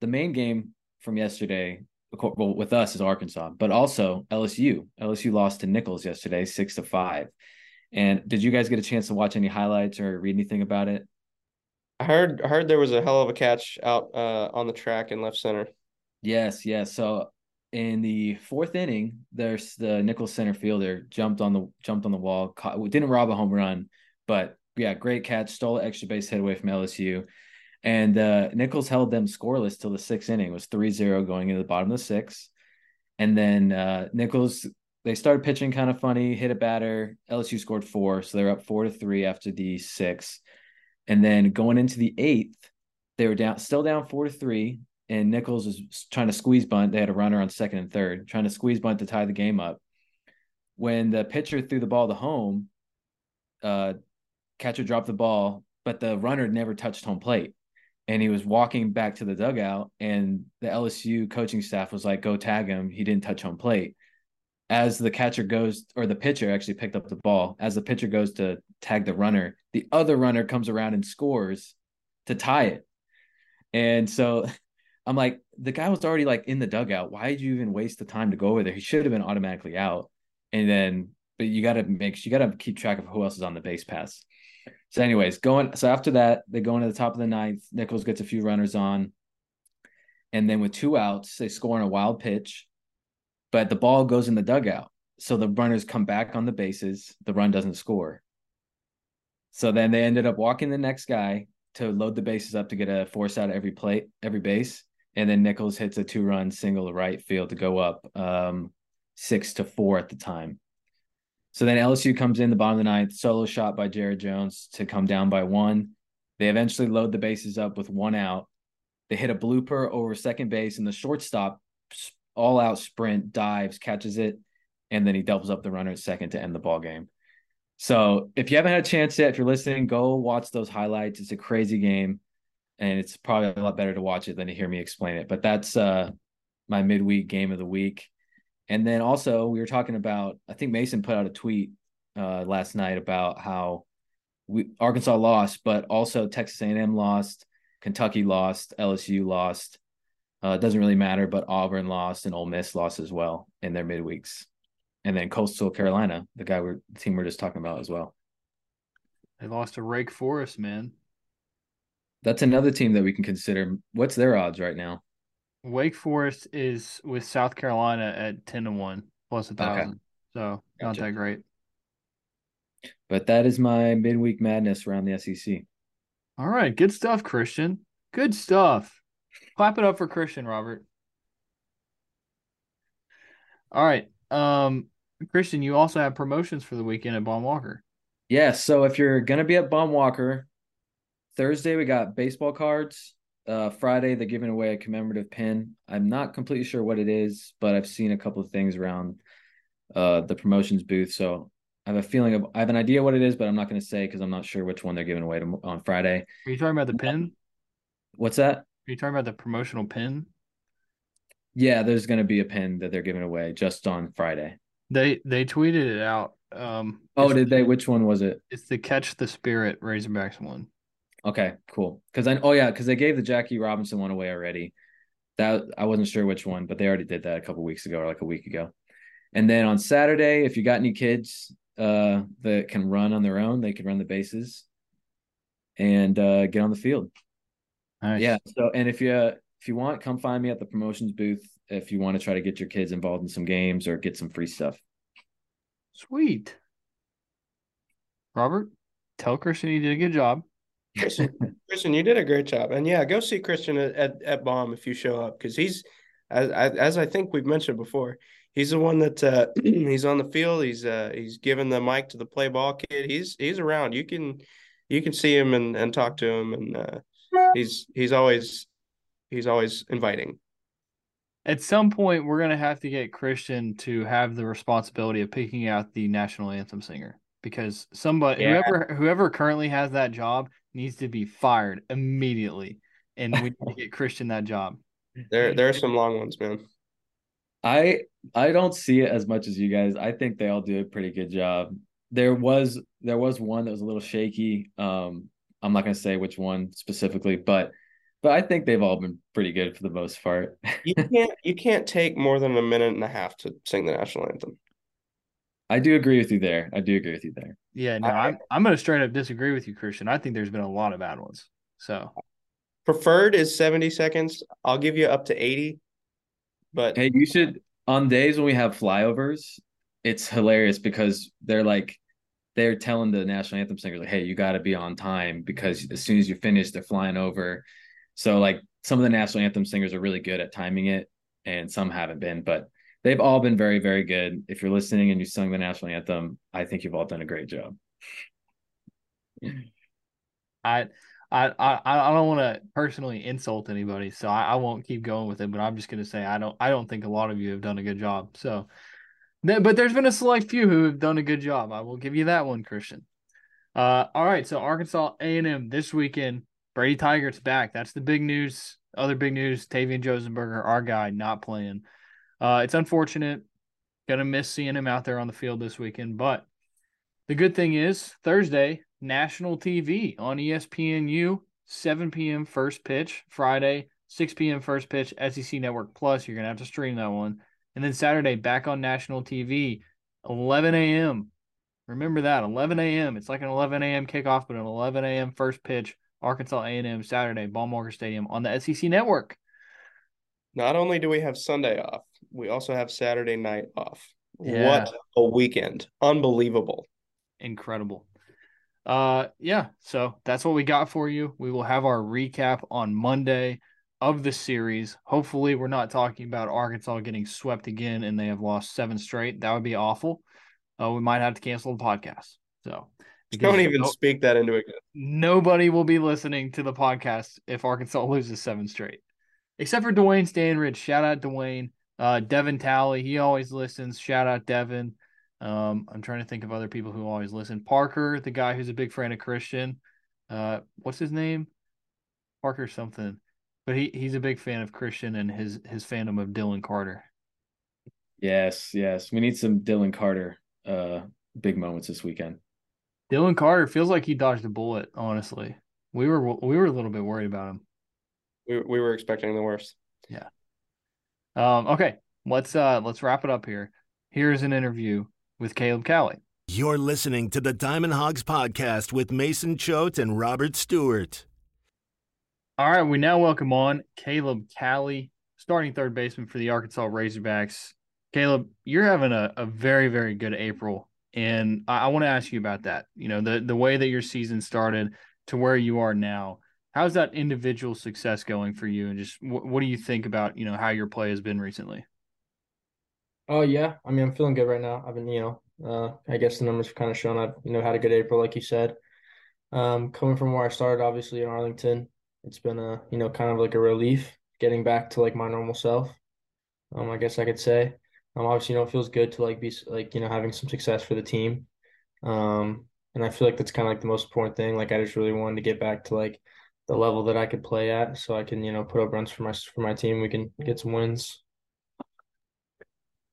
the main game from yesterday, well, with us is Arkansas, but also LSU. LSU lost to Nicholls yesterday, six to five. And did you guys get a chance to watch any highlights or read anything about it? I heard I heard there was a hell of a catch out uh, on the track in left center. Yes, yes. So in the fourth inning, there's the Nicholls center fielder jumped on the jumped on the wall, caught, didn't rob a home run, but yeah, great catch, stole an extra base hit away from LSU. And uh, Nicholls held them scoreless till the sixth inning. It was 3-0 going into the bottom of the sixth. And then uh, Nicholls, they started pitching kind of funny, hit a batter. LSU scored four, so they're up four to three after the sixth. And then going into the eighth, they were down, still down four to three and Nicholls was trying to squeeze bunt. They had a runner on second and third, trying to squeeze bunt to tie the game up. When the pitcher threw the ball to home, uh, catcher dropped the ball, but the runner never touched home plate. And he was walking back to the dugout, and the LSU coaching staff was like, "Go tag him. He didn't touch home plate." As the catcher goes, or the pitcher actually picked up the ball. As the pitcher goes to tag the runner, the other runner comes around and scores to tie it. And so I'm like, the guy was already like in the dugout. Why did you even waste the time to go over there? He should have been automatically out. And then, but you got to make you got to keep track of who else is on the base pass. So, anyways, going so after that, they go into the top of the ninth. Nicholls gets a few runners on, and then with two outs, they score on a wild pitch, but the ball goes in the dugout. So the runners come back on the bases. The run doesn't score. So then they ended up walking the next guy to load the bases up to get a force out of every plate, every base. And then Nicholls hits a two run single to right field to go up um, six to four at the time. So then LSU comes in the bottom of the ninth, solo shot by Jared Jones to come down by one. They eventually load the bases up with one out. They hit a blooper over second base, and the shortstop, all out sprint, dives, catches it, and then he doubles up the runner at second to end the ball game. So if you haven't had a chance yet, if you're listening, go watch those highlights. It's a crazy game, and it's probably a lot better to watch it than to hear me explain it. But that's uh, my midweek game of the week. And then also we were talking about I think Mason put out a tweet uh, last night about how we Arkansas lost, but also Texas A&M lost, Kentucky lost, LSU lost. Uh, it doesn't really matter, but Auburn lost and Ole Miss lost as well in their midweeks, and then Coastal Carolina, the guy we're the team we're just talking about as well. They lost to Wake Forest, man. That's another team that we can consider. What's their odds right now? Wake Forest is with South Carolina at ten to one plus a thousand. Okay. So gotcha. not that great. But that is my midweek madness around the SEC. All right, good stuff, Christian. Good stuff. Clap it up for Christian, Robert. All right. Um, Christian, you also have promotions for the weekend at Baum Walker. Yes. Yeah, so if you're gonna be at Baum Walker, Thursday we got baseball cards uh, Friday they're giving away a commemorative pin. I'm not completely sure what it is, but I've seen a couple of things around uh, the promotions booth. So I have a feeling of I have an idea what it is, but I'm not going to say because I'm not sure which one they're giving away to, on Friday. Are you talking about the pin? What's that? Are you talking about the promotional pin? Yeah, there's going to be a pin that they're giving away just on Friday. They they tweeted it out. Um, oh, did they? Which one was it? It's the Catch the Spirit Razorbacks one. Okay, cool. Because I oh yeah, because they gave the Jackie Robinson one away already. That I wasn't sure which one, but they already did that a couple weeks ago or like a week ago. And then on Saturday, if you got any kids uh, that can run on their own, they can run the bases and uh, get on the field. Nice. Yeah. So and if you if you want, come find me at the promotions booth if you want to try to get your kids involved in some games or get some free stuff. Sweet. Robert, tell Christian he did a good job. Christian, Christian, you did a great job, and yeah, go see Christian at at, at Baum if you show up because he's as as I think we've mentioned before, he's the one that uh, he's on the field. He's uh, he's giving the mic to the play ball kid. He's he's around. You can you can see him and, and talk to him, and uh, he's he's always he's always inviting. At some point, we're gonna have to get Christian to have the responsibility of picking out the national anthem singer because somebody yeah. whoever whoever currently has that job needs to be fired immediately, and we need to get Christian that job. There, there are some long ones, man. I I don't see it as much as you guys. I think they all do a pretty good job. There was there was one that was a little shaky. Um, I'm not gonna say which one specifically, but but I think they've all been pretty good for the most part. you can't you can't take more than a minute and a half to sing the national anthem. I do agree with you there. I do agree with you there. Yeah, no, I, am I'm going to straight up disagree with you, Christian. I think there's been a lot of bad ones. So preferred is 70 seconds. I'll give you up to 80. But hey, you should on days when we have flyovers, it's hilarious because they're like they're telling the national anthem singers like, "Hey, you got to be on time because as soon as you finish, they're flying over." So like some of the national anthem singers are really good at timing it, and some haven't been. But they've all been very, very good. If you're listening and you sung the national anthem, I think you've all done a great job. I I I, I don't want to personally insult anybody, so I, I won't keep going with it. But I'm just going to say I don't I don't think a lot of you have done a good job. So, but there's been a select few who have done a good job. I will give you that one, Christian. Uh, all right, so Arkansas A&M this weekend. Brady Tigert's back. That's the big news. Other big news: Tavian Josenberger, our guy, not playing. Uh, it's unfortunate. Gonna miss seeing him out there on the field this weekend. But the good thing is Thursday, national TV on ESPNU, 7 p.m. first pitch. Friday, 6 p.m. first pitch, SEC Network Plus. You're to have to stream that one. And then Saturday, back on national TV, 11 a.m. Remember that 11 a.m. It's like an 11 a.m. kickoff, but an 11 a.m. first pitch. Arkansas A&M Saturday, Baum-Walker Stadium on the SEC Network. Not only do we have Sunday off, we also have Saturday night off. Yeah. What a weekend! Unbelievable, incredible. Uh, yeah. So that's what we got for you. We will have our recap on Monday of the series. Hopefully, we're not talking about Arkansas getting swept again and they have lost seven straight. That would be awful uh, we might have to cancel the podcast. So don't even no, speak that into it. Nobody will be listening to the podcast if Arkansas loses seven straight, except for Dwayne Stanridge. Shout out Dwayne. Uh, Devin Talley, he always listens. Shout out Devin. Um, I'm trying to think of other people who always listen. Parker, the guy who's a big fan of Christian. Uh, what's his name? Parker something, but he he's a big fan of Christian and his his fandom of Dylan Carter. Yes, yes, we need some Dylan Carter uh big moments this weekend. Dylan Carter feels like he dodged a bullet. Honestly, we were we were a little bit worried about him. We we were expecting the worst. Yeah. Um. Okay. Let's uh let's wrap it up here. Here's an interview with Caleb Cali. You're listening to the Diamond Hawgs podcast with Mason Choate and Robert Stewart. All right, we now welcome on Caleb Cali, starting third baseman for the Arkansas Razorbacks. Caleb, you're having a, a very, very good April. And I, I want to ask you about that. You know, the, the way that your season started to where you are now. How's that individual success going for you? And just wh- what do you think about, you know, how your play has been recently? Oh, yeah. I mean, I'm feeling good right now. I've been, you know, uh, I guess the numbers have kind of shown I've, you know, had a good April, like you said. Um, coming from where I started, obviously in Arlington, it's been a, you know, kind of like a relief getting back to like my normal self. Um, I guess I could say. Um, obviously, you know, it feels good to like be like you know having some success for the team. Um, and I feel like that's kind of like the most important thing. Like I just really wanted to get back to like the level that I could play at, so I can you know put up runs for my for my team. We can get some wins.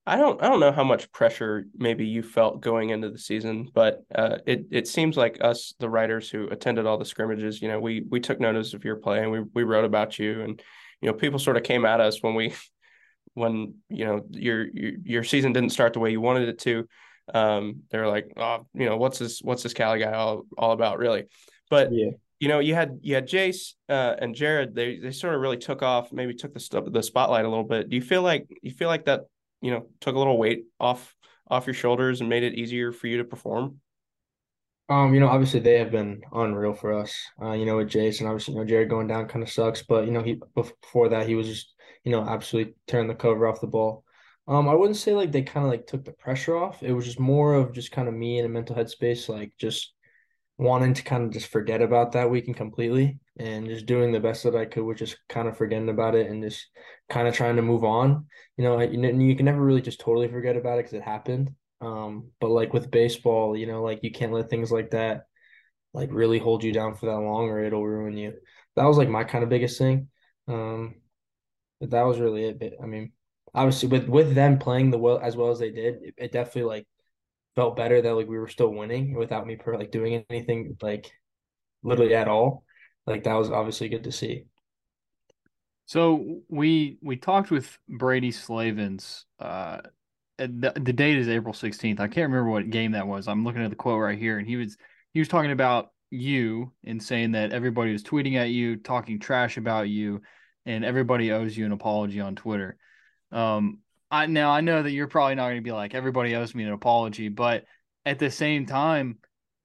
I don't I don't know how much pressure maybe you felt going into the season, but uh, it it seems like us the writers who attended all the scrimmages, you know, we we took notice of your play and we we wrote about you and you know people sort of came at us when we when you know your your, your season didn't start the way you wanted it to. Um, they're like, oh, you know, what's this what's this Cali guy all, all about, really? But yeah. You know, you had you had Jace uh, and Jared. They they sort of really took off, maybe took the the spotlight a little bit. Do you feel like you feel like that you know took a little weight off off your shoulders and made it easier for you to perform? Um, you know, obviously they have been unreal for us. Uh, you know, with Jason, obviously, you know, Jared going down kind of sucks, but you know, he before that he was just you know, absolutely turn the cover off the ball. Um, I wouldn't say like they kind of like took the pressure off. It was just more of just kind of me in a mental headspace, like just wanting to kind of just forget about that weekend completely and just doing the best that I could, which just kind of forgetting about it and just kind of trying to move on. You know, you, you can never really just totally forget about it because it happened. Um, but like with baseball, you know, like you can't let things like that like really hold you down for that long or it'll ruin you. That was like my kind of biggest thing. Um, but that was really it. But, I mean, obviously with with them playing the well as well as they did, it, it definitely like felt better that like we were still winning without me per, like doing anything like literally at all. Like that was obviously good to see. So we we talked with Brady Slavens. Uh, the, the date is April sixteenth. I can't remember what game that was. I'm looking at the quote right here, and he was he was talking about you and saying that everybody was tweeting at you, talking trash about you, and everybody owes you an apology on Twitter. Um, I now I know that you're probably not going to be like everybody owes me an apology, but at the same time,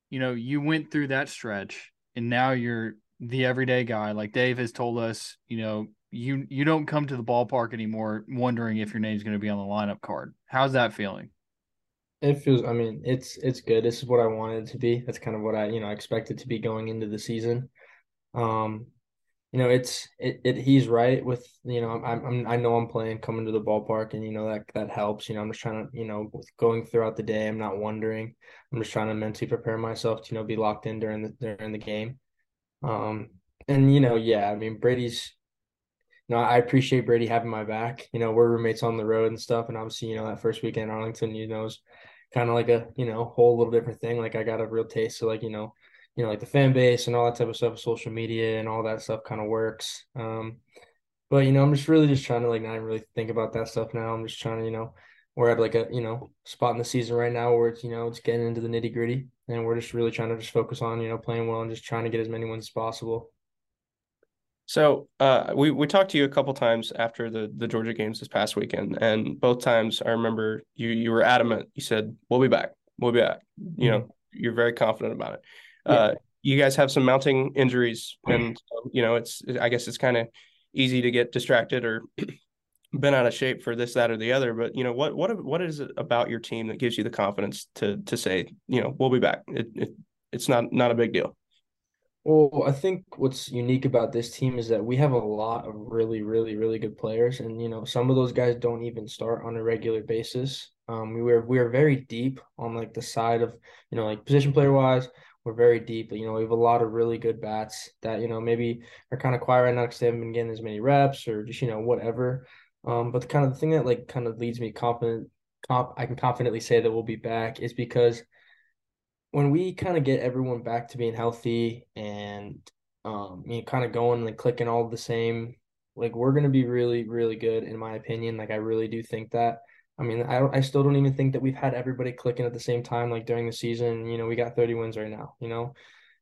you know, you went through that stretch and now you're the everyday guy. Like Dave has told us, you know, you you don't come to the ballpark anymore wondering if your name's going to be on the lineup card. How's that feeling? It feels I mean, it's it's good. This is what I wanted to be. That's kind of what I, you know, expected it to be going into the season. Um, you know, it's it, it he's right with you know I'm, I'm I know I'm playing coming to the ballpark and you know that that helps. You know, I'm just trying to you know going throughout the day. I'm not wondering. I'm just trying to mentally prepare myself to you know be locked in during the during the game. Um, and you know, yeah, I mean Brady's. You know, I appreciate Brady having my back. You know, we're roommates on the road and stuff, and obviously, you know, that first weekend Arlington, you know, is kind of like a you know whole little different thing. Like I got a real taste of like you know you know, like the fan base and all that type of stuff, social media and all that stuff kind of works. Um, but you know, I'm just really just trying to like not really think about that stuff now. I'm just trying to, you know, we're at like a you know spot in the season right now where it's you know it's getting into the nitty gritty, and we're just really trying to just focus on you know playing well and just trying to get as many wins as possible. So uh, we we talked to you a couple times after the the Georgia games this past weekend, and both times I remember you you were adamant. You said we'll be back, we'll be back. You mm-hmm. know, you're very confident about it. Yeah. Uh, you guys have some mounting injuries, and you know it's I guess it's kind of easy to get distracted or been out of shape for this, that, or the other. But you know what what what is it about your team that gives you the confidence to to say you know we'll be back? It, it it's not not a big deal. Well, I think what's unique about this team is that we have a lot of really, really, really good players, and you know some of those guys don't even start on a regular basis. Um, we were we are very deep on like the side of you know like position player wise, we're very deep. You know we have a lot of really good bats that you know maybe are kind of quiet right now because they haven't been getting as many reps or just you know whatever. Um, but the kind of the thing that like kind of leads me confident, comp, I can confidently say that we'll be back is because when we kind of get everyone back to being healthy and um, you know, kind of going and like clicking all the same, like we're gonna be really, really good in my opinion. Like I really do think that. I mean, I I still don't even think that we've had everybody clicking at the same time like during the season. You know, we got 30 wins right now. You know,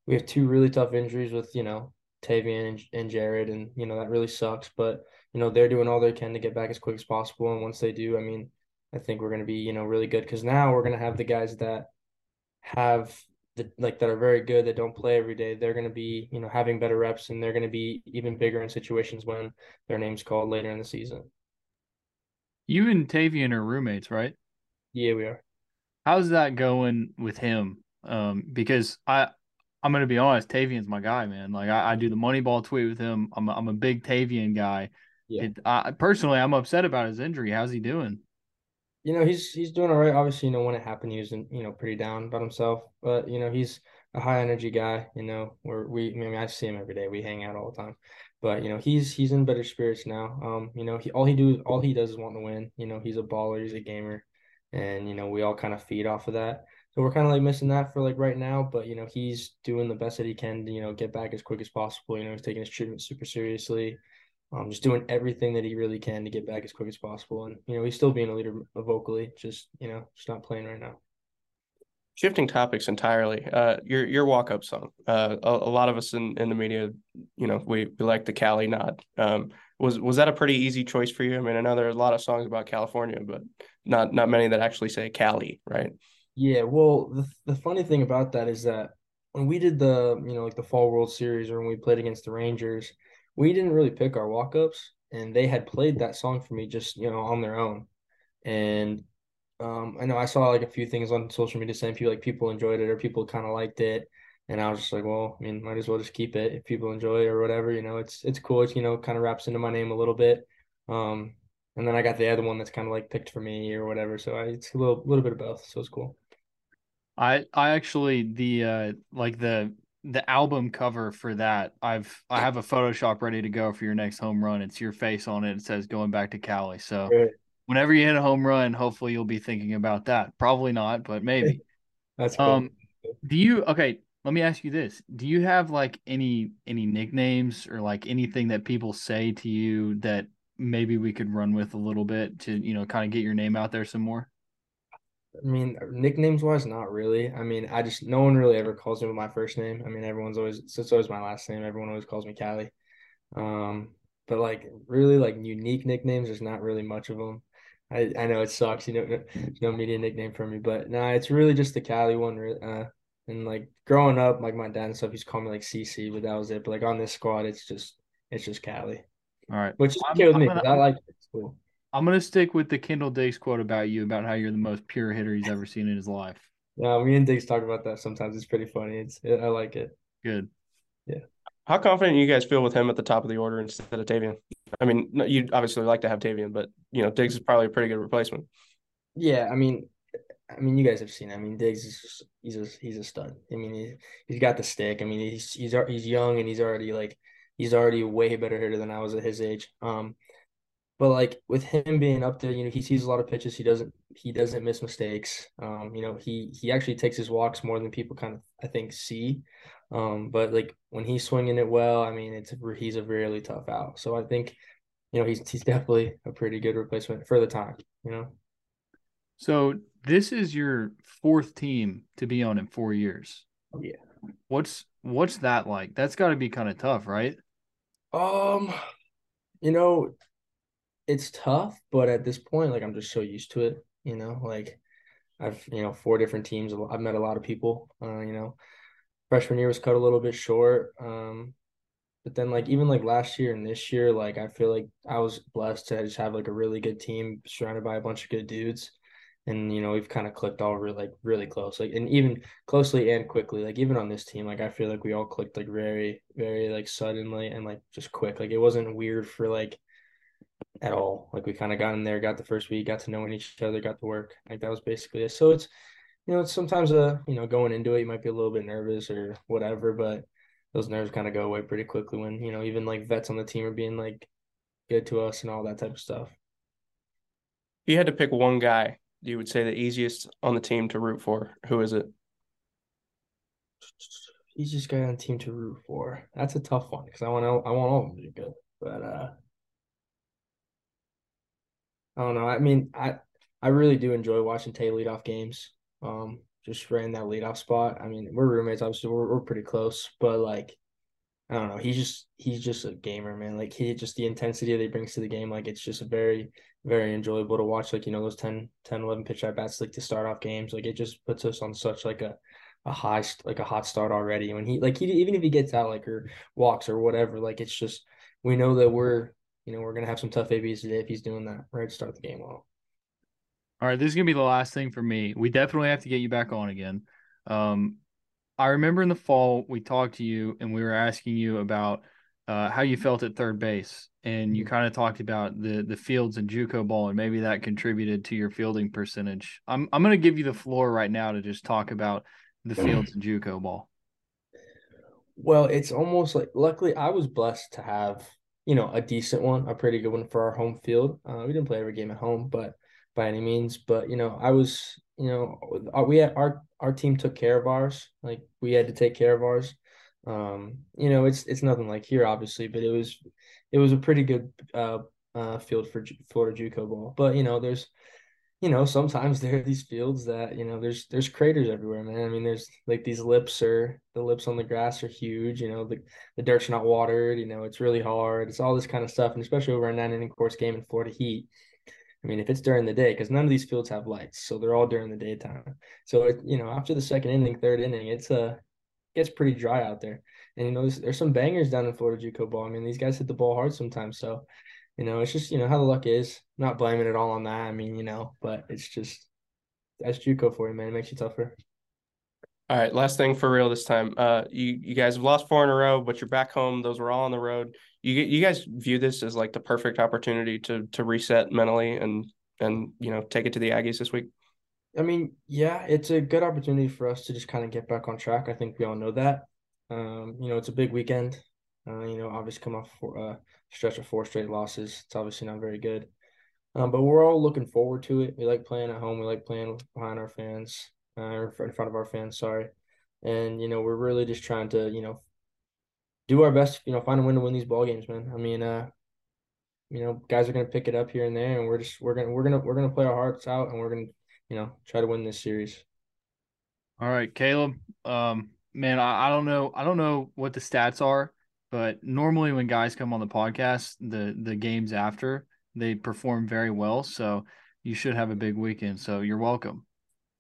we have two really tough injuries with you know Tavian and, and Jared, and you know that really sucks. But you know they're doing all they can to get back as quick as possible, and once they do, I mean, I think we're gonna be you know really good because now we're gonna have the guys that have the like that are very good that don't play every day, they're to be you know having better reps and they're to be even bigger in situations when their name's called later in the season. You and Tavian are roommates, right? Yeah, we are. How's that going with him? Um, because I I'm gonna be honest, Tavian's my guy, man. Like I, I do the Moneyball tweet with him. I'm a, I'm a big Tavian guy. Yeah. It, I, personally, I'm upset about his injury. How's he doing? you know, he's he's doing all right. Obviously, you know, when it happened, he was in, you know pretty down about himself. But you know, he's a high energy guy. You know, where we I mean I see him every day. We hang out all the time. But you know, he's he's in better spirits now. Um, you know, he all he do all he does is want to win. You know, he's a baller. He's a gamer, and you know, we all kind of feed off of that. So we're kind of like missing that for like right now. But you know, he's doing the best that he can to you know get back as quick as possible. You know, he's taking his treatment super seriously um, just doing everything that he really can to get back as quick as possible. And you know, he's still being a leader vocally, just you know, just not playing right now. Shifting topics entirely, uh, your your walk up song. Uh, a, a, lot of us in, in the media, you know, we, we like the Cali nod. Um, was was that a pretty easy choice for you? I mean, I know there are a lot of songs about California, but not not many that actually say Cali, right? Yeah, well, the the funny thing about that is that when we did the you know like the Fall World Series or when we played against the Rangers, we didn't really pick our walk ups, and they had played that song for me just you know on their own, and um, I know I saw like a few things on social media saying people like people enjoyed it or people kind of liked it, and I was just like, well, I mean, might as well just keep it if people enjoy it or whatever. You know, it's it's cool. It's you know kind of wraps into my name a little bit. Um, and then I got the other one that's kind of like picked for me or whatever. So I, it's a little little bit of both. So it's cool. I I actually the uh like the the album cover for that i've i have a photoshop ready to go for your next home run it's your face on it it says going back to cali so whenever you hit a home run hopefully you'll be thinking about that probably not but maybe that's cool. um do you okay let me ask you this do you have like any any nicknames or like anything that people say to you that maybe we could run with a little bit to you know kind of get your name out there some more I mean, nicknames wise, not really. I mean, I just no one really ever calls me with my first name. I mean, everyone's always it's always my last name. Everyone always calls me Cali. Um, but like really like unique nicknames, there's not really much of them. I, I know it sucks, you know, no media nickname for me, but nah, it's really just the Cali one. Uh, and like growing up, like my dad and stuff, he's called me like CC, but that was it. But like on this squad, it's just it's just Cali. All right, which is okay with I'm me. Gonna, I like it. It's cool. I'm gonna stick with the Kendall Diggs quote about you about how you're the most pure hitter he's ever seen in his life. Yeah, me and Diggs talk about that sometimes. It's pretty funny. It's it, I like it. Good. Yeah. How confident you guys feel with him at the top of the order instead of Tavian? I mean, you'd obviously like to have Tavian, but you know, Diggs is probably a pretty good replacement. Yeah, I mean, I mean, you guys have seen. I mean, Diggs is just, he's a he's a stud. I mean, he he's got the stick. I mean, he's he's he's young and he's already like he's already way better hitter than I was at his age. Um, but like with him being up there, you know, he sees a lot of pitches. He doesn't he doesn't miss mistakes. Um, you know, he he actually takes his walks more than people kind of I think see. Um, but like when he's swinging it well, I mean, it's he's a really tough out. So I think you know, he's he's definitely a pretty good replacement for the time. You know. So this is your fourth team to be on in four years. Yeah. What's what's that like? That's got to be kind of tough, right? Um, you know, it's tough, but at this point, like I'm just so used to it. You know, like I've you know four different teams. I've met a lot of people. Uh, you know, freshman year was cut a little bit short. Um, but then like even like last year and this year, like I feel like I was blessed to just have like a really good team surrounded by a bunch of good dudes. And you know, we've kind of clicked all really like really close. Like and even closely and quickly. Like even on this team, like I feel like we all clicked like very, very like suddenly and like just quick. Like it wasn't weird for like at all. Like we kind of got in there, got the first week, got to knowing each other, got to work. Like that was basically it. So it's, you know, it's sometimes uh, you know, going into it, you might be a little bit nervous or whatever, but those nerves kind of go away pretty quickly when you know even like vets on the team are being like good to us and all that type of stuff. If you had to pick one guy, you would say the easiest on the team to root for. Who is it? Easiest guy on the team to root for. That's a tough one because I want I want all of them to be good, but uh I don't know. I mean, I I really do enjoy watching Tay lead off games. Um, just ran that leadoff spot. I mean, we're roommates, obviously, we're we're pretty close, but like, I don't know. He's just he's just a gamer, man. Like he just the intensity that he brings to the game, like it's just very very enjoyable to watch. Like you know those 10, 10 11 pitch at bats, like to start off games. Like it just puts us on such like a a high like a hot start already. When he like he even if he gets out like or walks or whatever, like it's just we know that we're you know, we're gonna have some tough ABs today if he's doing that right to start the game well. All right, this is gonna be the last thing for me. We definitely have to get you back on again. Um, I remember in the fall we talked to you and we were asking you about uh, how you felt at third base, and you mm-hmm. kind of talked about the the fields and JUCO ball, and maybe that contributed to your fielding percentage. I'm I'm gonna give you the floor right now to just talk about the fields and JUCO ball. Well, it's almost like luckily I was blessed to have you know, a decent one, a pretty good one for our home field. Uh, we didn't play every game at home, but by any means, but you know, I was, you know, uh, we had our our team took care of ours. Like we had to take care of ours. Um, you know, it's it's nothing like here, obviously, but it was it was a pretty good uh, uh field for Florida JUCO ball. But you know, there's you know, sometimes there are these fields that, you know, there's there's craters everywhere, man. I mean, there's like these lips are the lips on the grass are huge, you know, the, the dirt's not watered, you know, it's really hard. It's all this kind of stuff. And especially over a nine inning course game in Florida heat. I mean, if it's during the day, because none of these fields have lights, so they're all during the daytime. So it, you know, after the second inning, third inning, it's a uh, gets pretty dry out there. And you know, there's, there's some bangers down in Florida JUCO ball. I mean, these guys hit the ball hard sometimes. So you know, it's just, you know, how the luck is. Not blaming it all on that. I mean, you know, but it's just that's JUCO for you, man. It makes you tougher. All right, last thing for real this time. Uh, you you guys have lost four in a row, but you're back home. Those were all on the road. You you guys view this as like the perfect opportunity to to reset mentally and and you know take it to the Aggies this week. I mean, yeah, it's a good opportunity for us to just kind of get back on track. I think we all know that. Um, you know, it's a big weekend. Uh, you know, obviously come off for uh, stretch of four straight losses. It's obviously not very good. Um, but we're all looking forward to it. We like playing at home. We like playing behind our fans, uh, in front of our fans. Sorry, and you know we're really just trying to you know do our best. You know, find a way to win these ball games, man. I mean, uh, you know, guys are gonna pick it up here and there, and we're just we're gonna we're gonna we're gonna play our hearts out, and we're gonna you know try to win this series. All right, Caleb. Um, man, I, I don't know. I don't know what the stats are but normally when guys come on the podcast, the the games after they perform very well. So you should have a big weekend. So you're welcome.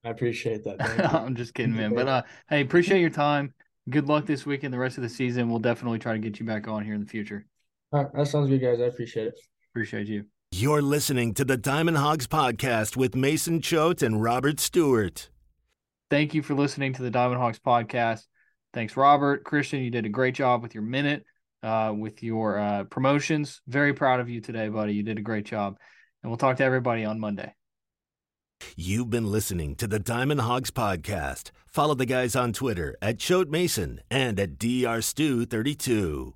I appreciate that. I'm just kidding, man. But uh, hey, appreciate your time. Good luck this weekend, the rest of the season. We'll definitely try to get you back on here in the future. All right, that sounds good, guys. I appreciate it. Appreciate you. You're listening to the Diamond Hawgs podcast with Mason Choate and Robert Stewart. Thank you for listening to the Diamond Hawgs podcast. Thanks, Robert. Christian, you did a great job with your minute, uh, with your uh, promotions. Very proud of you today, buddy. You did a great job. And we'll talk to everybody on Monday. You've been listening to the Diamond Hawgs podcast. Follow the guys on Twitter at Choate Mason and at DRStew32.